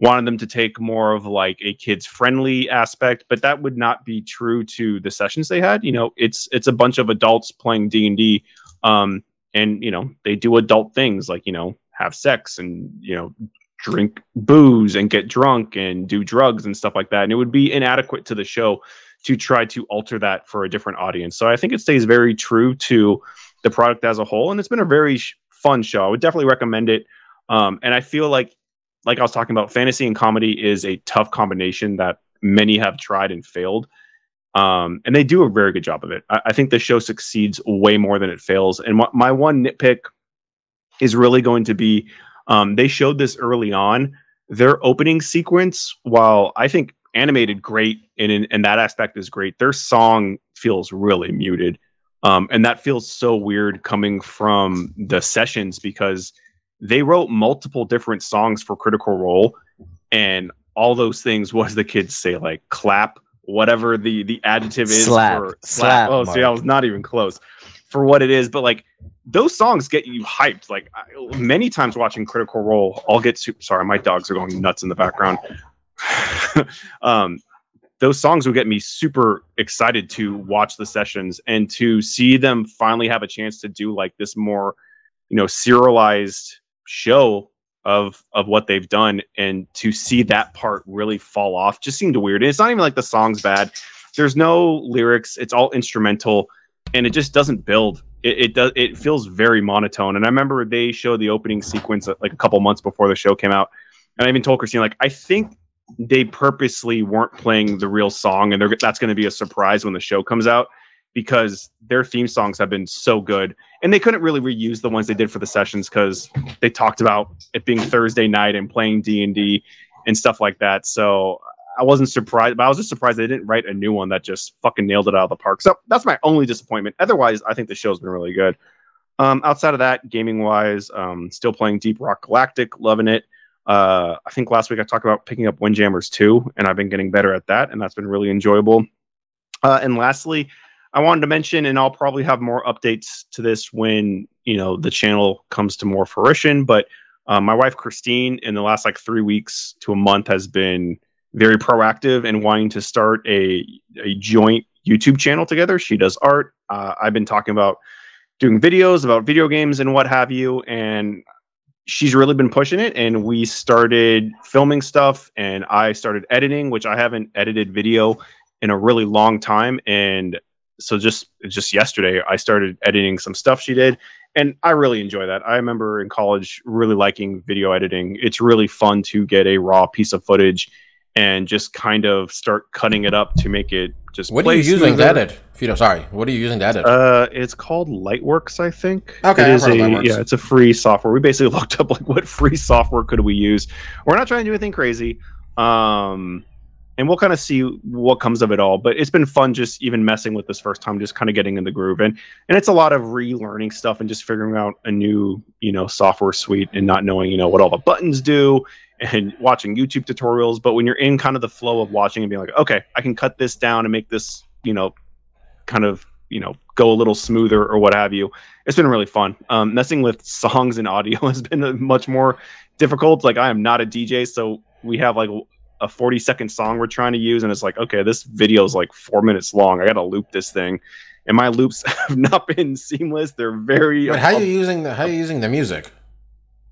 wanted them to take more of like a kids friendly aspect, but that would not be true to the sessions they had. You know, it's it's a bunch of adults playing D and D, um, and you know they do adult things like you know have sex and you know drink booze and get drunk and do drugs and stuff like that. And it would be inadequate to the show to try to alter that for a different audience. So I think it stays very true to the product as a whole. And it's been a very sh- fun show. I would definitely recommend it. Um, and I feel like, like I was talking about, fantasy and comedy is a tough combination that many have tried and failed. Um, and they do a very good job of it. I, I, think the show succeeds way more than it fails. And my, my one nitpick is really going to be um, they showed this early on. Their opening sequence, while I think animated great and in, and that aspect is great, their song feels really muted. Um, and that feels so weird coming from the sessions because they wrote multiple different songs for Critical Role, and all those things was the kids say like clap, whatever the the adjective is slap, for slap. Oh, see, I was not even close for what it is, but like those songs get you hyped. Like I, many times watching Critical Role, I'll get super. Sorry, my dogs are going nuts in the background. um, those songs will get me super excited to watch the sessions and to see them finally have a chance to do like this more, you know, serialized show of of what they've done and to see that part really fall off just seemed weird. And it's not even like the song's bad. There's no lyrics. It's all instrumental and it just doesn't build. It, it does. It feels very monotone. And I remember they showed the opening sequence uh, like a couple months before the show came out, and I even told Christine like I think they purposely weren't playing the real song, and that's going to be a surprise when the show comes out because their theme songs have been so good, and they couldn't really reuse the ones they did for the sessions because they talked about it being Thursday night and playing D and D and stuff like that. So I wasn't surprised, but I was just surprised they didn't write a new one that just fucking nailed it out of the park. So that's my only disappointment. Otherwise, I think the show's been really good. Um, outside of that, gaming wise, um, still playing Deep Rock Galactic, loving it. Uh, I think last week I talked about picking up Windjammers 2, and I've been getting better at that, and that's been really enjoyable. Uh, and lastly, I wanted to mention, and I'll probably have more updates to this when you know the channel comes to more fruition. But uh, my wife Christine, in the last like three weeks to a month, has been very proactive and wanting to start a a joint YouTube channel together. She does art. Uh, I've been talking about doing videos about video games and what have you, and she's really been pushing it and we started filming stuff and I started editing which I haven't edited video in a really long time and so just just yesterday I started editing some stuff she did and I really enjoy that. I remember in college really liking video editing. It's really fun to get a raw piece of footage and just kind of start cutting it up to make it just. What are you using to edit? Sorry, what are you using to edit? Uh, it's called Lightworks, I think. Okay, it is a yeah, it's a free software. We basically looked up like what free software could we use. We're not trying to do anything crazy. Um, and we'll kind of see what comes of it all. But it's been fun just even messing with this first time, just kind of getting in the groove. And and it's a lot of relearning stuff and just figuring out a new, you know, software suite and not knowing, you know, what all the buttons do and watching YouTube tutorials. But when you're in kind of the flow of watching and being like, okay, I can cut this down and make this, you know, kind of you know go a little smoother or what have you. It's been really fun. Um, messing with songs and audio has been much more difficult. Like I am not a DJ, so we have like a 40 second song we're trying to use, and it's like, okay, this video is like four minutes long. I got to loop this thing, and my loops have not been seamless. They're very. Wait, how are you using the how are you using the music?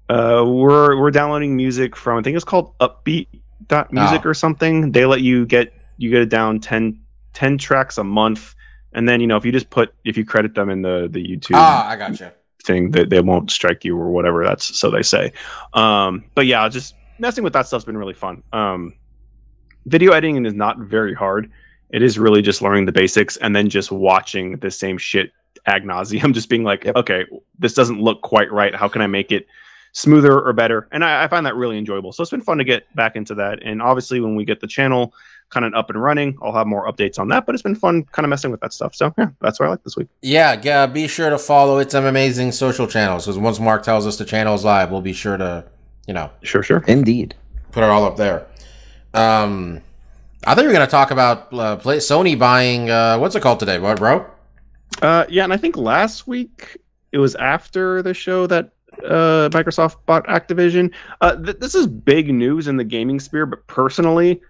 Uh, we're we're downloading music from I think it's called Uppbeat dot music Oh. or something. They let you get you get it down 10, 10 tracks a month, and then you know if you just put if you credit them in the the YouTube Ah, I got you. thing that they won't strike you or whatever that's so they say um but yeah I'll just messing with that stuff's been really fun. Um video editing is not very hard. It is really just learning the basics and then just watching the same shit ad nauseum just being like Yep. okay this doesn't look quite right. How can i make it smoother or better? And I, I find that really enjoyable. So it's been fun to get back into that. And obviously when we get the channel kind of up and running i'll have more updates on that but it's been fun kind of messing with that stuff. So yeah that's what i like this week. Yeah, yeah. Be sure to follow its an amazing social channels because once Mark tells us the channel is live, we'll be sure to, you know, sure sure Indeed. put it all up there. Um, I think we're gonna talk about uh, play Sony buying uh, what's it called today, what, bro? Uh, yeah, and I think last week it was after the show that uh, Microsoft bought Activision. Uh, th- this is big news in the gaming sphere, but personally,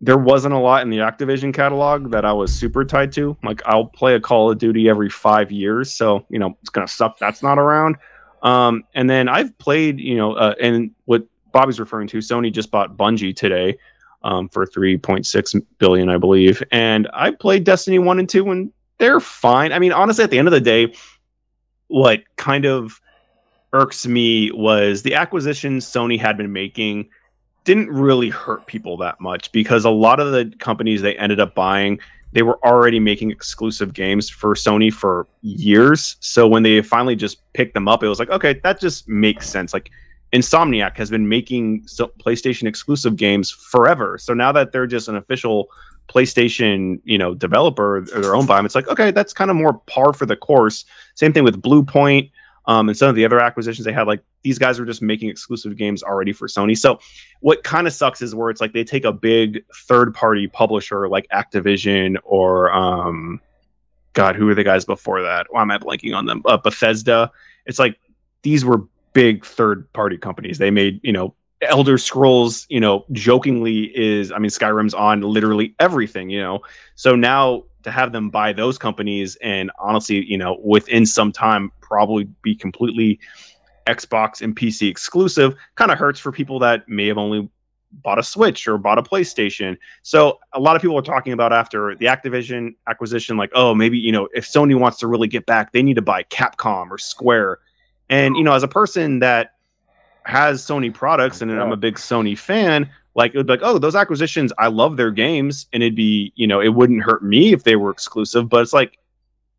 there wasn't a lot in the Activision catalog that I was super tied to. Like, I'll play a Call of Duty every five years, so you know it's gonna suck that's not around. Um, and then I've played, you know, uh, and what Bobby's referring to, Sony just bought Bungie today. Um, for 3.6 billion, I believe, and I played Destiny one and two, and they're fine. I mean, honestly, at the end of the day, what kind of irks me was the acquisitions Sony had been making didn't really hurt people that much because a lot of the companies they ended up buying they were already making exclusive games for Sony for years. So when they finally just picked them up, it was like, okay, that just makes sense. Like Insomniac has been making PlayStation exclusive games forever. So now that they're just an official PlayStation, you know, developer or their own by them, it's like, okay, that's kind of more par for the course. Same thing with Bluepoint um, and some of the other acquisitions they had. Like these guys were just making exclusive games already for Sony. So what kind of sucks is where it's like they take a big third party publisher like Activision or um, God, who were the guys before that? Why am I blanking on them? Uh, Bethesda. It's like these were big third party companies. They made, you know, Elder Scrolls, you know, jokingly is, I mean, Skyrim's on literally everything, you know. So now to have them buy those companies and honestly, you know, within some time probably be completely Xbox and PC exclusive kind of hurts for people that may have only bought a Switch or bought a PlayStation. So a lot of people are talking about after the Activision acquisition, like, oh, maybe, you know, if Sony wants to really get back, they need to buy Capcom or Square. And, you know, as a person that has Sony products and I'm a big Sony fan, like it would be like, oh, those acquisitions, I love their games, and it'd be, you know, it wouldn't hurt me if they were exclusive, but it's like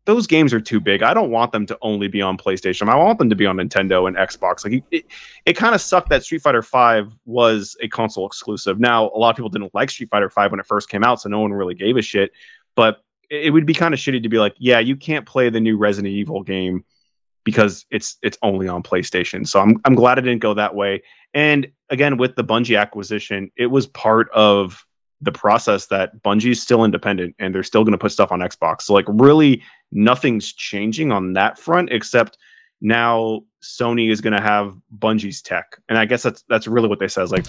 those games are too big. I don't want them to only be on PlayStation. I want them to be on Nintendo and Xbox. Like it, it kind of sucked that Street Fighter V was a console exclusive. Now, a lot of people didn't like Street Fighter V when it first came out, so no one really gave a shit. But it would be kind of shitty to be like, yeah, you can't play the new Resident Evil game because it's it's only on PlayStation. So I'm I'm glad it didn't go that way. And again, with the Bungie acquisition, it was part of the process that Bungie is still independent and they're still going to put stuff on Xbox. So like really nothing's changing on that front except now Sony is going to have Bungie's tech. And I guess that's that's really what they said. Is like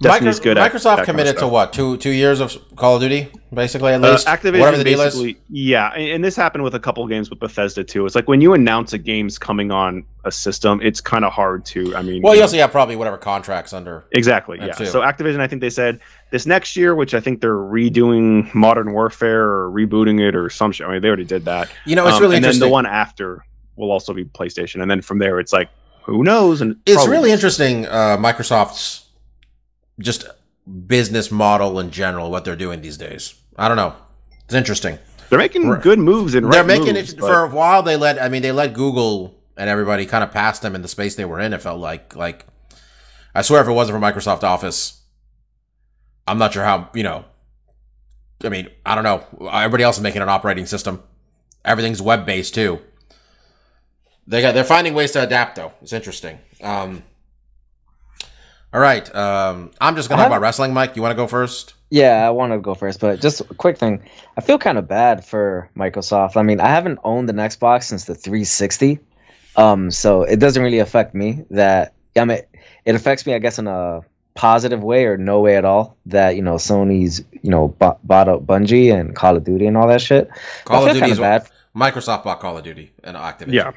Destiny's Micro- good at Microsoft kind of committed to what? Two two years of Call of Duty, basically at Uh, least. Activision Whatever the deal is. yeah, and, and this happened with a couple of games with Bethesda too. It's like when you announce a game's coming on a system, it's kind of hard to. I mean, Well, you you know, also have probably whatever contracts under. Exactly. Yeah. too. So Activision, I think they said this next year, which I think they're redoing Modern Warfare or rebooting it or some shit. I mean, they already did that. You know, it's Um, really and interesting. then the one after will also be PlayStation, and then from there, it's like who knows? And it's probably- really interesting. Uh, Microsoft's just business model in general, what they're doing these days. I don't know. It's interesting. They're making Right. good moves and they're right making moves, it but- for a while. They let. I mean, they let Google and everybody kind of pass them in the space they were in. It felt like like. I swear, if it wasn't for Microsoft Office, I'm not sure how. You know. I mean, I don't know. Everybody else is making an operating system. Everything's web based too. They got. They're finding ways to adapt, though. It's interesting. Um, All right. Um, I'm just gonna talk about wrestling. Mike, you want to go first? Yeah, I want to go first, but just a quick thing. I feel kind of bad for Microsoft. I mean, I haven't owned an Xbox since the 360, um, so it doesn't really affect me. That I mean, it affects me, I guess, in a positive way or no way at all. That you know, Sony's you know bought, bought out Bungie and Call of Duty and all that shit. Call of Duty is bad. Microsoft bought Call of Duty and Activision. Yeah.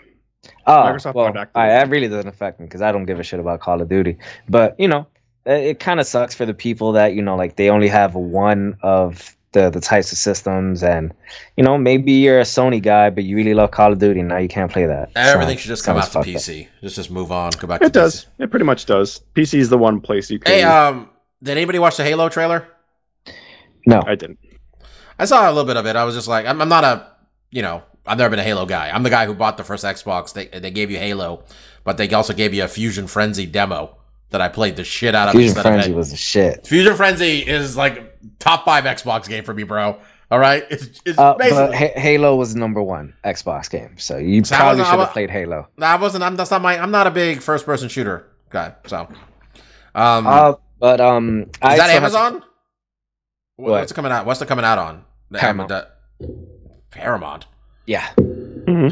Oh, Microsoft well, Activision. I, that really doesn't affect me because I don't give a shit about Call of Duty. But you know, it, it kind of sucks for the people that you know, like they only have one of the the types of systems, and you know, maybe you're a Sony guy, but you really love Call of Duty, and now you can't play that. Everything So, should just come sounds out to fucked up. PC. Just just move on. Go back. to It does. PC. It pretty much does. PC is the one place you can. Hey, um, did anybody watch the Halo trailer? No, I didn't. I saw a little bit of it. I was just like, I'm, I'm not a, you know, I've never been a Halo guy. I'm the guy who bought the first Xbox. They they gave you Halo, but they also gave you a Fusion Frenzy demo that I played the shit out of. Fusion instead of Frenzy was the shit. Fusion Frenzy is like top five Xbox game for me, bro. All right, it's, it's Uh, but Halo was number one Xbox game, so you So probably should have played Halo. I wasn't. I'm that's not my. I'm not a big first person shooter guy. So, um, Uh, but um, I is that Amazon? Wh- What? What's it coming out? What's it coming out on? The Paramount. Am- the- Paramount. Yeah, mm-hmm.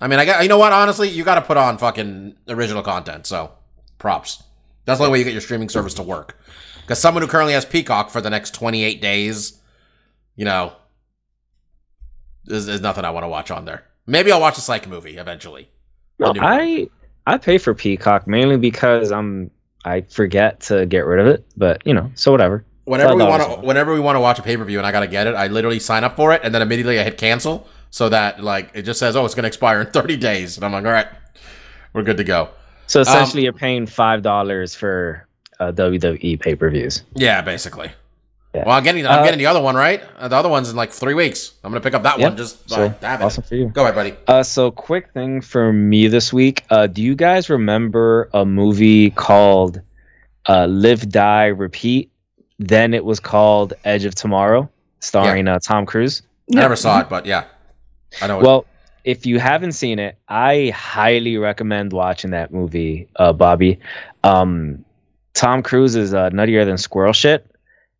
I mean, I got you know what? Honestly, you got to put on fucking original content. So, props. That's the only way you get your streaming service to work. Because someone who currently has Peacock for the next 28 days, you know, there's, there's nothing I want to watch on there. Maybe I'll watch a psych movie eventually. No, I I pay for Peacock mainly because I'm I forget to get rid of it. But you know, so whatever. Whenever we want to, whenever we want to watch a pay per view and I gotta get it, I literally sign up for it and then immediately I hit cancel so that like it just says, oh, it's gonna expire in 30 days, and I'm like, all right, we're good to go. So Um, essentially, you're paying five dollars for uh, WWE pay per views. Yeah, basically. Yeah. Well, I'm getting I'm Uh, getting the other one right. Uh, the other one's in like three weeks. I'm gonna pick up that Yeah, one. Just uh, have it. awesome for you. Go ahead, buddy. Uh, so quick thing for me this week. Uh, do you guys remember a movie called uh, "Live, Die, Repeat"? Then it was called Edge of Tomorrow, starring uh, Tom Cruise. I never saw it, but yeah, I know. Well, if you haven't seen it, I highly recommend watching that movie, uh, Bobby. Um, Tom Cruise is uh, nuttier than squirrel shit,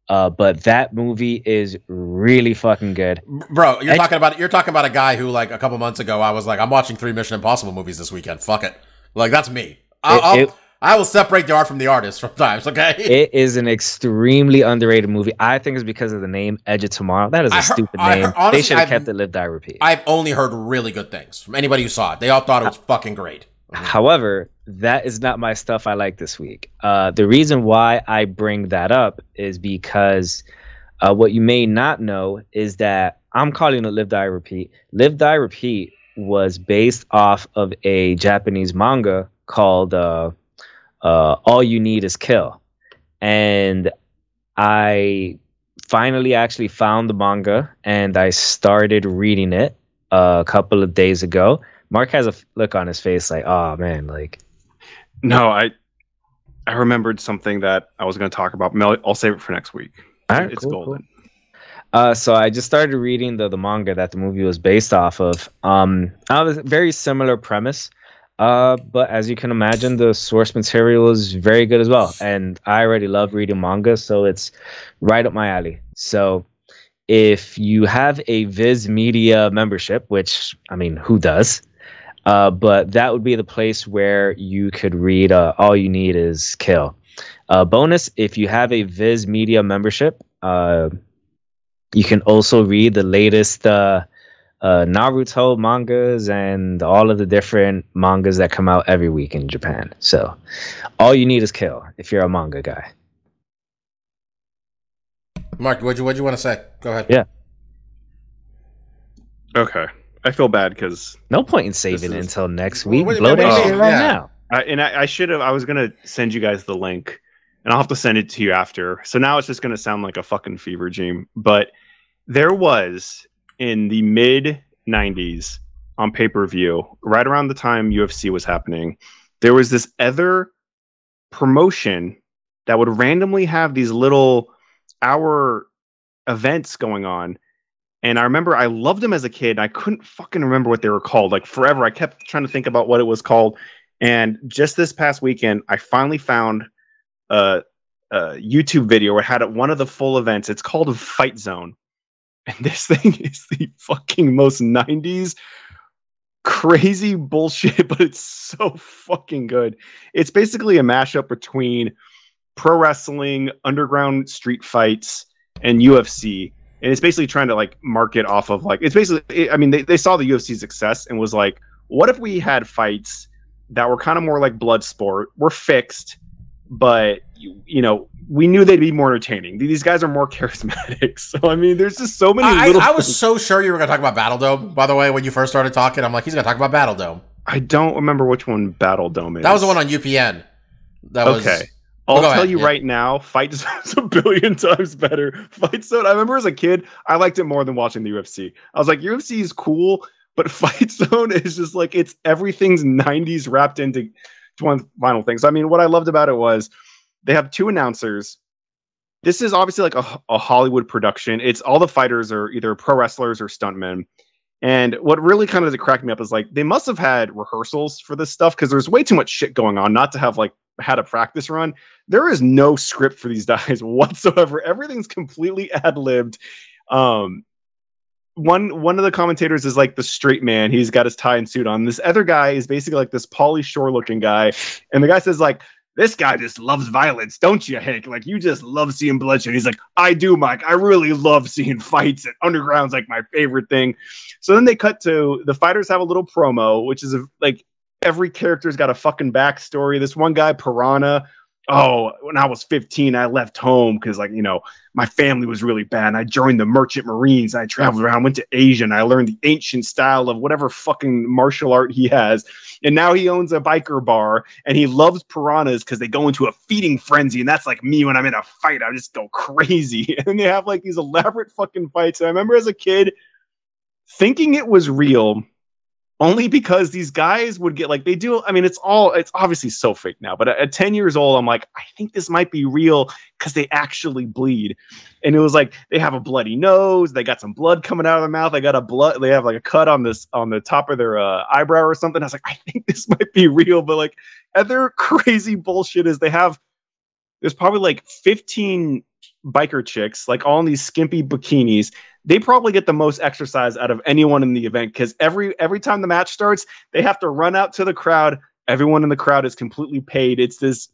uh, but that movie is really fucking good. bro, you're talking about you're talking about a guy who like a couple months ago I was like, I'm watching three Mission Impossible movies this weekend. Fuck it, like that's me. I'll, It- it- I will separate the art from the artist sometimes. Okay. It is an extremely underrated movie. I think it's because of the name Edge of Tomorrow. That is a heard- stupid I name. heard- honestly, they should have kept it Live, Die, Repeat. I've only heard really good things from anybody who saw it. They all thought it was fucking great. However, that is not my stuff I like this week. Uh, the reason why I bring that up is because uh, what you may not know is that I'm calling it Live, Die, Repeat. Live, Die, Repeat was based off of a Japanese manga called uh, uh, All You Need Is Kill. And I finally actually found the manga and I started reading it uh, a couple of days ago. Mark has a look on his face like, oh man, like No, I I remembered something that I was going to talk about. I'll save it for next week. Alright, it's cool, golden. Uh, so I just started reading the the manga that the movie was based off of. Um, I was very similar premise, uh, but as you can imagine, the source material is very good as well, and I already love reading manga, so it's right up my alley. So if you have a Viz Media membership, which I mean, who does? Uh, but that would be the place where you could read. Uh, All you need is kill. Uh, bonus: if you have a Viz Media membership. Uh, you can also read the latest uh, Naruto mangas and all of the different mangas that come out every week in Japan. So all you need is kill if you're a manga guy. Mark, what'd you what'd you want to say? Go ahead. Yeah. Okay. I feel bad because No point in saving This it is- until next week. wait, Blow wait, that wait, wait, right yeah. now. I, and I, I should have. I was gonna send you guys the link, and I'll have to send it to you after. So now it's just gonna sound like a fucking fever dream. But there was in the mid '90s on pay per view, right around the time UFC was happening, there was this other promotion that would randomly have these little hour events going on. And I remember I loved them as a kid. I couldn't fucking remember what they were called. Like forever, I kept trying to think about what it was called. And just this past weekend, I finally found a, a YouTube video where it had one of the full events. It's called Fight Zone, and this thing is the fucking most '90s crazy bullshit, but it's so fucking good. It's basically a mashup between pro wrestling, underground street fights, and UFC. And it's basically trying to like market off of like it's basically I mean they, they saw the UFC success and was like, what if we had fights that were kind of more like blood sport, were fixed, but you, you know, we knew they'd be more entertaining. These guys are more charismatic. So I mean, there's just so many I, little I was so sure you were going to talk about Battle Dome. By the way, when you first started talking, I'm like, he's going to talk about Battle Dome. I don't remember which one Battle Dome is. That was the one on UPN. That was okay. I'll tell ahead, you yeah. right now, Fight Zone's a billion times better. Fight Zone. I remember as a kid, I liked it more than watching the UFC. I was like, UFC is cool, but Fight Zone is just like it's everything's '90s wrapped into one final thing. So I mean, what I loved about it was they have two announcers. This is obviously like a, a Hollywood production. It's all the fighters are either pro wrestlers or stuntmen. And what really kind of cracked me up is like they must have had rehearsals for this stuff because there's way too much shit going on not to have like had a practice run. There is no script for these guys whatsoever. Everything's completely ad libbed. Um, one one of the commentators is like the straight man. He's got his tie and suit on. This other guy is basically like this Pauly Shore looking guy, and the guy says like. This guy just loves violence, don't you, Hank? Like you just love seeing bloodshed. He's like, I do, Mike. I really love seeing fights, and underground's like my favorite thing. So then they cut to the fighters have a little promo, which is a, like every character's got a fucking backstory. This one guy, Piranha. Oh, when I was 15, I left home because, like, you know, my family was really bad. And I joined the Merchant Marines. I traveled around, went to Asia, and I learned the ancient style of whatever fucking martial art he has. And now he owns a biker bar and he loves piranhas because they go into a feeding frenzy. And that's like me when I'm in a fight, I just go crazy. And they have like these elaborate fucking fights. And I remember as a kid thinking it was real only because these guys would get like they do i mean it's all it's obviously so fake now but at, at 10 years old i'm like i think this might be real because they actually bleed. And it was like they have a bloody nose they got some blood coming out of their mouth they got a blood they have like a cut on this on the top of their uh, eyebrow or something. I was like i think this might be real but like other crazy bullshit is they have there's probably like 15 biker chicks like all in these skimpy bikinis they probably get the most exercise out of anyone in the event because every every time the match starts, they have to run out to the crowd. Everyone in the crowd is completely paid. It's this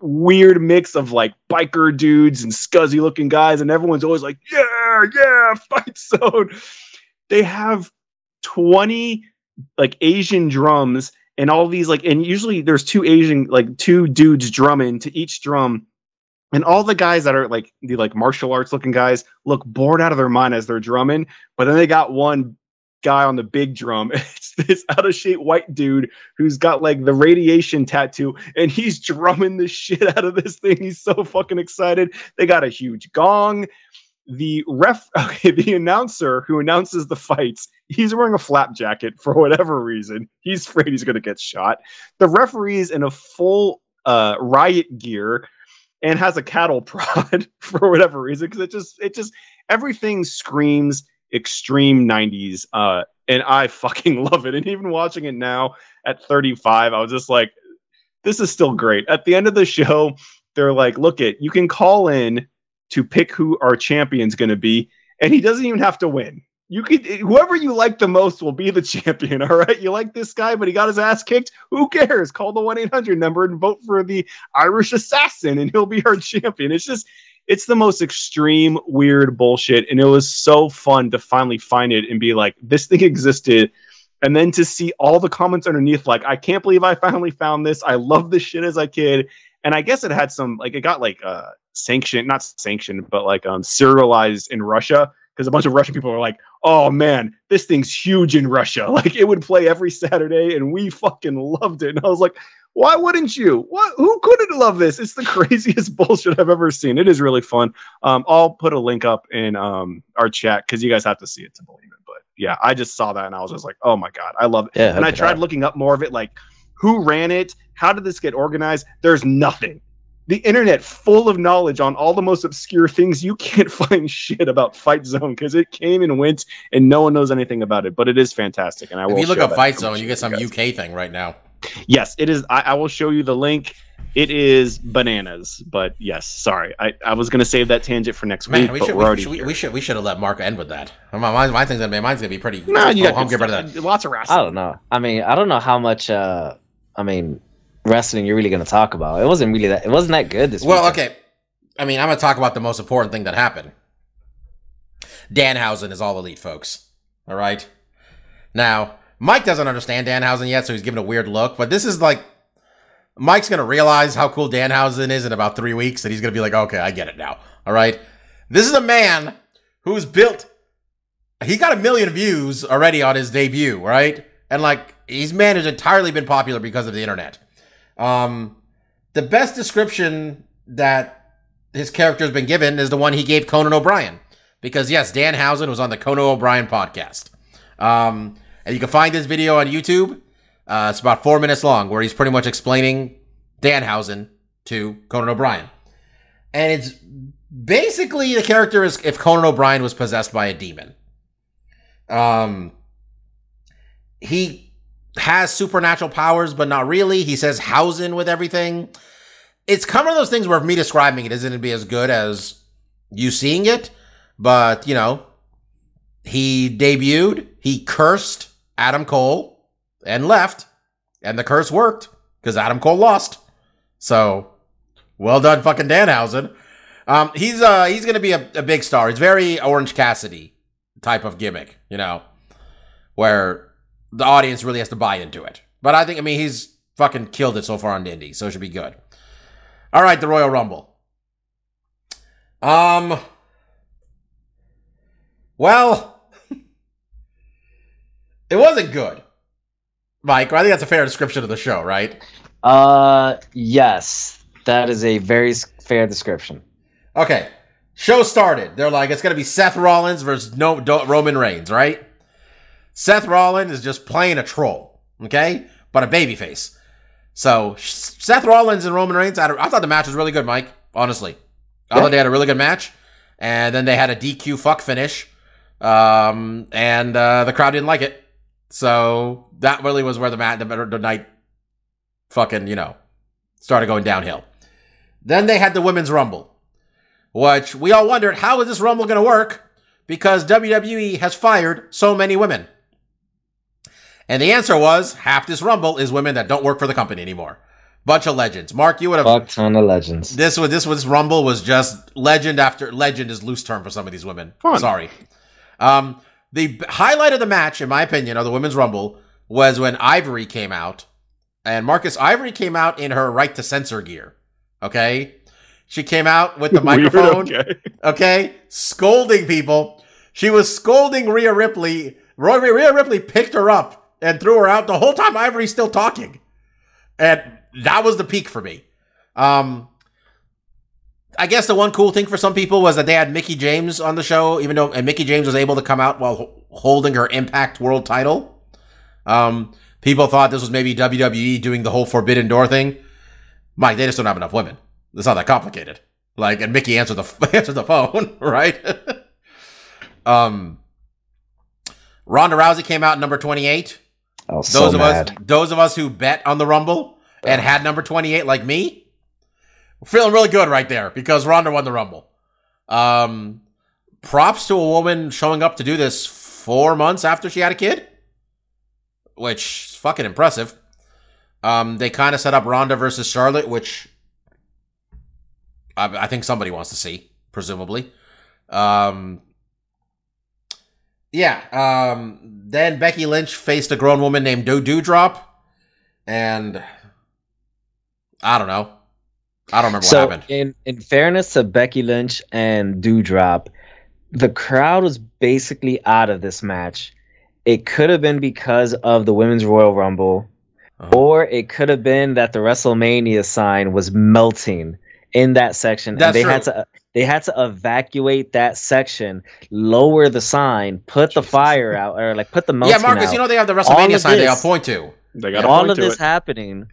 weird mix of like biker dudes and scuzzy looking guys, and everyone's always like, "Yeah, yeah, fight zone." They have twenty like Asian drums and all these like, and usually there's two Asian like two dudes drumming to each drum and all the guys that are like the like martial arts looking guys look bored out of their mind as they're drumming but then they got one guy on the big drum. It's this out of shape white dude who's got like the radiation tattoo and he's drumming the shit out of this thing. He's so fucking excited. They got a huge gong. The ref okay the announcer who announces the fights he's wearing a flap jacket for whatever reason. He's afraid he's going to get shot. The referee's in a full uh riot gear and has a cattle prod for whatever reason because it just it just everything screams extreme 90s uh and i fucking love it. And even watching it now at 35 i was just like this is still great. At the end of the show they're like look it you can call in to pick who our champion's going to be and he doesn't even have to win you could whoever you like the most will be the champion all right? You like this guy but he got his ass kicked? Who cares? Call the 1-800 number and vote for the irish assassin and he'll be our champion. It's just it's the most extreme weird bullshit and it was so fun to finally find it and be like this thing existed. And then to see all the comments underneath like i can't believe i finally found this. I love this shit as a kid. And i guess it had some like it got like uh sanctioned not sanctioned but like um serialized in russia because a bunch of russian people are like oh man this thing's huge in russia. Like it would play every saturday and we fucking loved it. And i was like why wouldn't you? What? Who couldn't love this? It's the craziest bullshit i've ever seen. It is really fun. Um i'll put a link up in um our chat because you guys have to see it to believe it. But yeah i just saw that and i was just like oh my god i love it. Yeah, and i tried looking up more of it like who ran it? How did this get organized? There's nothing the internet full of knowledge on all the most obscure things you can't find shit about fight zone because it came and went and no one knows anything about it but it is fantastic and i will If you look share up Fight Zone, you get some with you guys. UK thing right now. Yes, it is. I, I will show you the link. It is bananas, but yes, sorry. I, I was gonna save that tangent for next Man, week, we but should we're we, already should, we, we should we should have let Mark end with that. My, my, my thing's gonna be mine's gonna be pretty. no, you oh, got I'm good good that. lots of wrestling. I don't know. I mean, I don't know how much. uh I mean, wrestling you're really gonna talk about. It wasn't really that. It wasn't that good this. Well, weekend. okay. I mean, I'm gonna talk about the most important thing that happened. Danhausen is all elite, folks. All right. Now, Mike doesn't understand Danhausen yet, so he's giving a weird look. But this is like, Mike's gonna realize how cool Danhausen is in about three weeks, and he's gonna be like, "Okay, I get it now." All right. This is a man who's built. He got a million views already on his debut, right? And like, he's man has entirely been popular because of the internet. Um, the best description that his character has been given is the one he gave Conan O'Brien. Because yes, Danhausen was on the Conan O'Brien podcast. Um, and you can find this video on YouTube. Uh, it's about four minutes long, where he's pretty much explaining Dan Danhausen to Conan O'Brien. And it's basically the character is if Conan O'Brien was possessed by a demon. Um, he has supernatural powers, but not really. He says Hausen with everything. It's kind of one of those things where me describing it isn't going to be as good as you seeing it, but you know, he debuted, he cursed Adam Cole and left, and the curse worked because Adam Cole lost. So, well done, fucking Danhausen. Um, he's uh he's gonna be a, a big star. He's very Orange Cassidy type of gimmick, you know, where the audience really has to buy into it. But I think I mean he's fucking killed it so far on Indy, so it should be good. All right, the Royal Rumble. Um. Well, it wasn't good, Mike. I think that's a fair description of the show, right? Uh, yes, that is a very fair description. Okay. Show started. They're like, it's going to be Seth Rollins versus no, Do- Roman Reigns, right? Seth Rollins is just playing a troll, okay? But a babyface. So, Seth Rollins and Roman Reigns, I, I thought the match was really good, Mike, honestly. I thought they had a really good match. And then they had a DQ fuck finish. Um, and uh, the crowd didn't like it. So, that really was where the, mat- the, the night fucking, you know, started going downhill. Then they had the Women's Rumble which we all wondered how is this Rumble going to work because WWE has fired so many women. And the answer was half this Rumble is women that don't work for the company anymore. Bunch of legends. Mark, you would have Fuck ton of legends. this was this was Rumble was just legend after legend is loose term for some of these women. Fun. Sorry. Um, the b- highlight of the match, in my opinion, of the women's Rumble was when Ivory came out, and Marcus Ivory came out in her right to censor gear. Okay, she came out with the Weird, microphone okay. okay, scolding people. She was scolding Rhea Ripley. Roy Rhea Ripley picked her up and threw her out the whole time Ivory's still talking. And that was the peak for me. Um I guess the one cool thing for some people was that they had Mickie James on the show, even though and Mickie James was able to come out while holding her Impact World title. Um, people thought this was maybe WWE doing the whole Forbidden Door thing. Mike, they just don't have enough women. It's not that complicated. Like, and Mickie answered the answered the phone, right? um, Ronda Rousey came out number twenty eight. Those so of mad. us, those of us who bet on the Rumble and had number twenty eight, like me, we're feeling really good right there because Ronda won the Rumble. Um, props to a woman showing up to do this four months after she had a kid, which is fucking impressive. Um, they kind of set up Ronda versus Charlotte, which I, I think somebody wants to see, presumably. Um, yeah. Um, then Becky Lynch faced a grown woman named Do Doudrop, and I don't know. I don't remember so what happened. in in fairness to Becky Lynch and Doudrop, the crowd was basically out of this match. It could have been because of the Women's Royal Rumble, Uh-huh. or it could have been that the WrestleMania sign was melting in that section, That's and they true. had to they had to evacuate that section, lower the sign, put the fire out, or like put the melting Yeah, Marcus, out. you know they have the All WrestleMania of sign they all this- point to. They got all of to this it. happening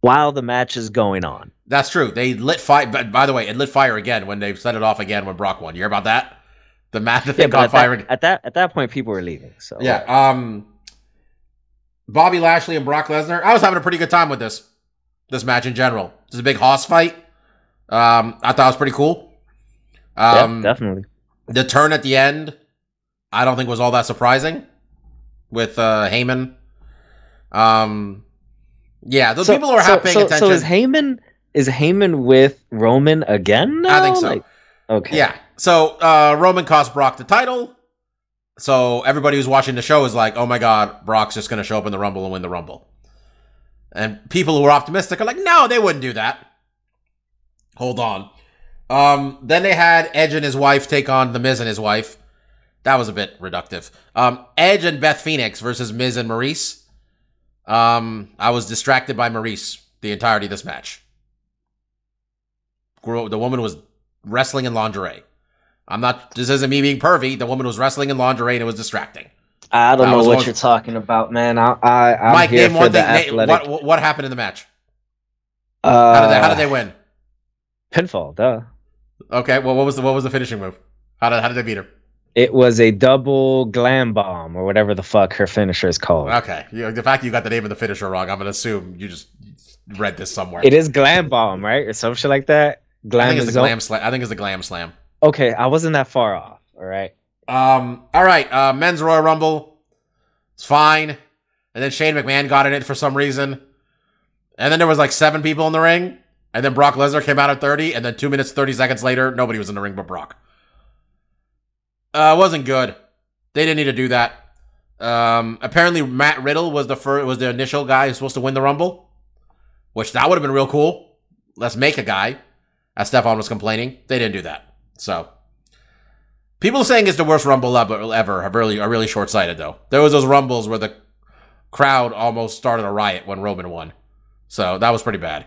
while the match is going on. That's true. They lit fire. But by the way, it lit fire again when they set it off again when Brock won. You hear about that? The mat, the Yeah, thing but caught at fire. that, at that at that point, people were leaving. So Yeah. Um. Bobby Lashley and Brock Lesnar. I was having a pretty good time with this this match in general. This is a big hoss fight. Um, I thought it was pretty cool. Um, yeah, definitely. the turn at the end, I don't think was all that surprising with uh Heyman. Um, yeah, the people who are so, half paying so, attention. So is Heyman is Heyman with Roman again? Now? I think so. Like, okay. Yeah. So uh Roman cost Brock the title. So everybody who's watching the show is like, "Oh my God, Brock's just going to show up in the Rumble and win the Rumble." And people who are optimistic are like, "No, they wouldn't do that." Hold on. Um, then they had Edge and his wife take on the Miz and his wife. That was a bit reductive. Um, Edge and Beth Phoenix versus Miz and Maryse. Um, I was distracted by Maryse the entirety of this match. The woman was wrestling in lingerie. I'm not. This isn't me being pervy. The woman was wrestling in lingerie and it was distracting. I don't That know what one- you're talking about, man. I, I I'm Mike, here name for one thing. Name, what, what happened in the match? uh, How did they, how did they win? Pinfall, duh. Okay. Well, what was the what was the finishing move? How did how did they beat her? It was a double glam bomb or whatever the fuck her finisher is called. Okay. You, the fact you got the name of the finisher wrong, I'm gonna assume you just read this somewhere. It is glam bomb, right, or some shit like that. I Glam think it's the glam slam. I think it's the glam slam. Okay, I wasn't that far off. All right. Um. All right. Uh, men's Royal Rumble. It's fine. And then Shane McMahon got in it for some reason. And then there was like seven people in the ring. And then Brock Lesnar came out at 30. And then two minutes, 30 seconds later, nobody was in the ring but Brock. Uh, wasn't good. They didn't need to do that. Um, apparently Matt Riddle was the first, was the initial guy who's supposed to win the Rumble, which that would have been real cool. Let's make a guy, as Stefan was complaining. They didn't do that. So people saying it's the worst Rumble ever, ever are really are really short sighted though. There was those Rumbles where the crowd almost started a riot when Roman won, so that was pretty bad.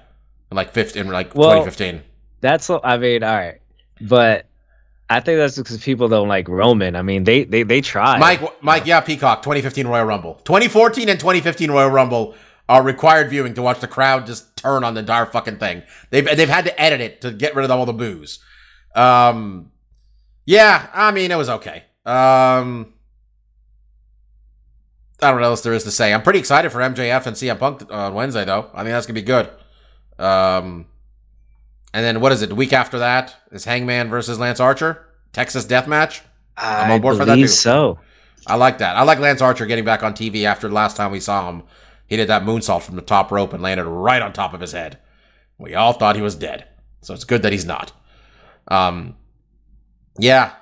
In like 15, in like Well, 2015. That's I mean. All right, but I think that's because people don't like Roman. I mean, they they they try. Mike, Mike, yeah, Peacock, 2015 Royal Rumble, 2014 and 2015 Royal Rumble are required viewing to watch the crowd just turn on the entire fucking thing. They've they've had to edit it to get rid of all the boos. Um, yeah, I mean it was okay. Um, I don't know what else there is to say. I'm pretty excited for MJF and CM Punk on Wednesday though. I think that's gonna be good. Um, and then what is it? The week after that is Hangman versus Lance Archer, Texas Death Match. I'm I on board for that, too. So I like that. I like Lance Archer getting back on TV after the last time we saw him. He did that moonsault from the top rope and landed right on top of his head. We all thought he was dead. So it's good that he's not. Um, yeah.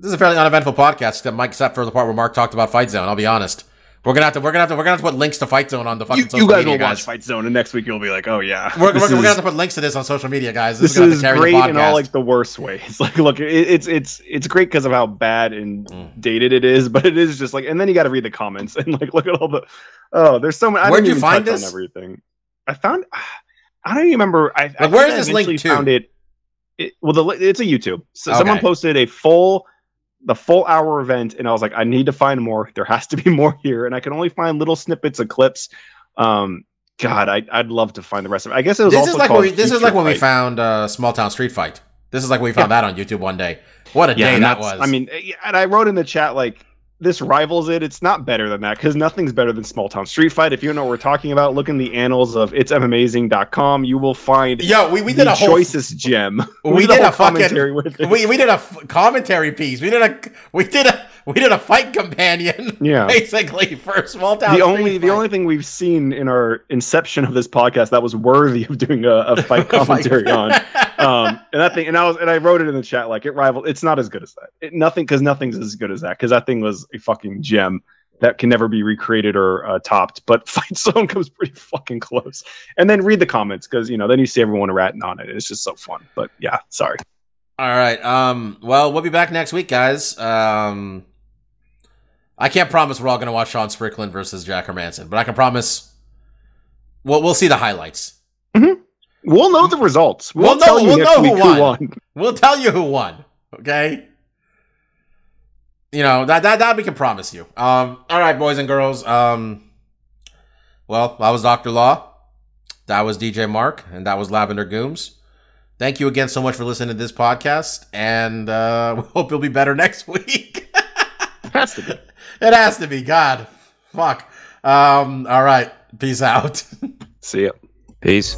This is a fairly uneventful podcast, except Mike, except for the part where Mark talked about Fight Zone. I'll be honest. We're gonna have to. We're gonna have to. We're gonna have to put links to Fight Zone on the fucking You, social you guys media, will guys. watch Fight Zone, and next week you'll be like, "Oh yeah, We're, we're, this we're gonna have to put links to this on social media, guys. This, this is is great in all like the worst ways. Like, look, it, it's it's it's great because of how bad and Mm. dated it is, but it is just like, and then you got to read the comments and like look at all the. Oh, there's so many. I Where'd you find this? Everything. I found. I don't even remember. I, I Like, think where I this link to? Found it, it. Well, the it's a YouTube. So Okay. someone posted a full. The full hour event, and I was like, I need to find more. There has to be more here, and I can only find little snippets of clips. Um, God, I, I'd love to find the rest of it. I guess it was this also is like when we, this is like when we found uh, Small Town Street Fight. This is like when we found that on YouTube one day. What a day that was! I mean, and I wrote in the chat like this rivals it. It's not better than that because nothing's better than Small Town Street Fight. If you know what we're talking about, look in the annals of it'samazing.com. You will find yo, we, we the did a whole choicest gem. We did a whole fucking- commentary with it. we, we did a f- commentary piece. We did a we did a we did a fight companion. Yeah. basically for a Small Town. the only the only thing we've seen in our inception of this podcast that was worthy of doing a, a fight Fight- commentary on um and that thing and i was and i wrote it in the chat like it rivaled it's not as good as that it, nothing because nothing's as good as that because that thing was a fucking gem that can never be recreated or uh, topped but fight zone comes pretty fucking close and then read the comments because you know then you see everyone ratting on it it's just so fun but yeah sorry All right. Um. Well, we'll be back next week, guys. Um. I can't promise we're all going to watch Sean Strickland versus Jack Hermansson, but I can promise. Well, we'll see the highlights. we'll know the results we'll, We'll know- tell you we'll know who week won. We'll tell you who won. Okay. You know that that that we can promise you. Um. All right, boys and girls. Um. Well, that was Doctor Law. That was DJ Mark, and that was Lavender Gooms. Thank you again so much for listening to this podcast, and uh, we hope you'll be better next week. has to be it has to be. God, Fuck. Um, all right. Peace out. See ya. Peace.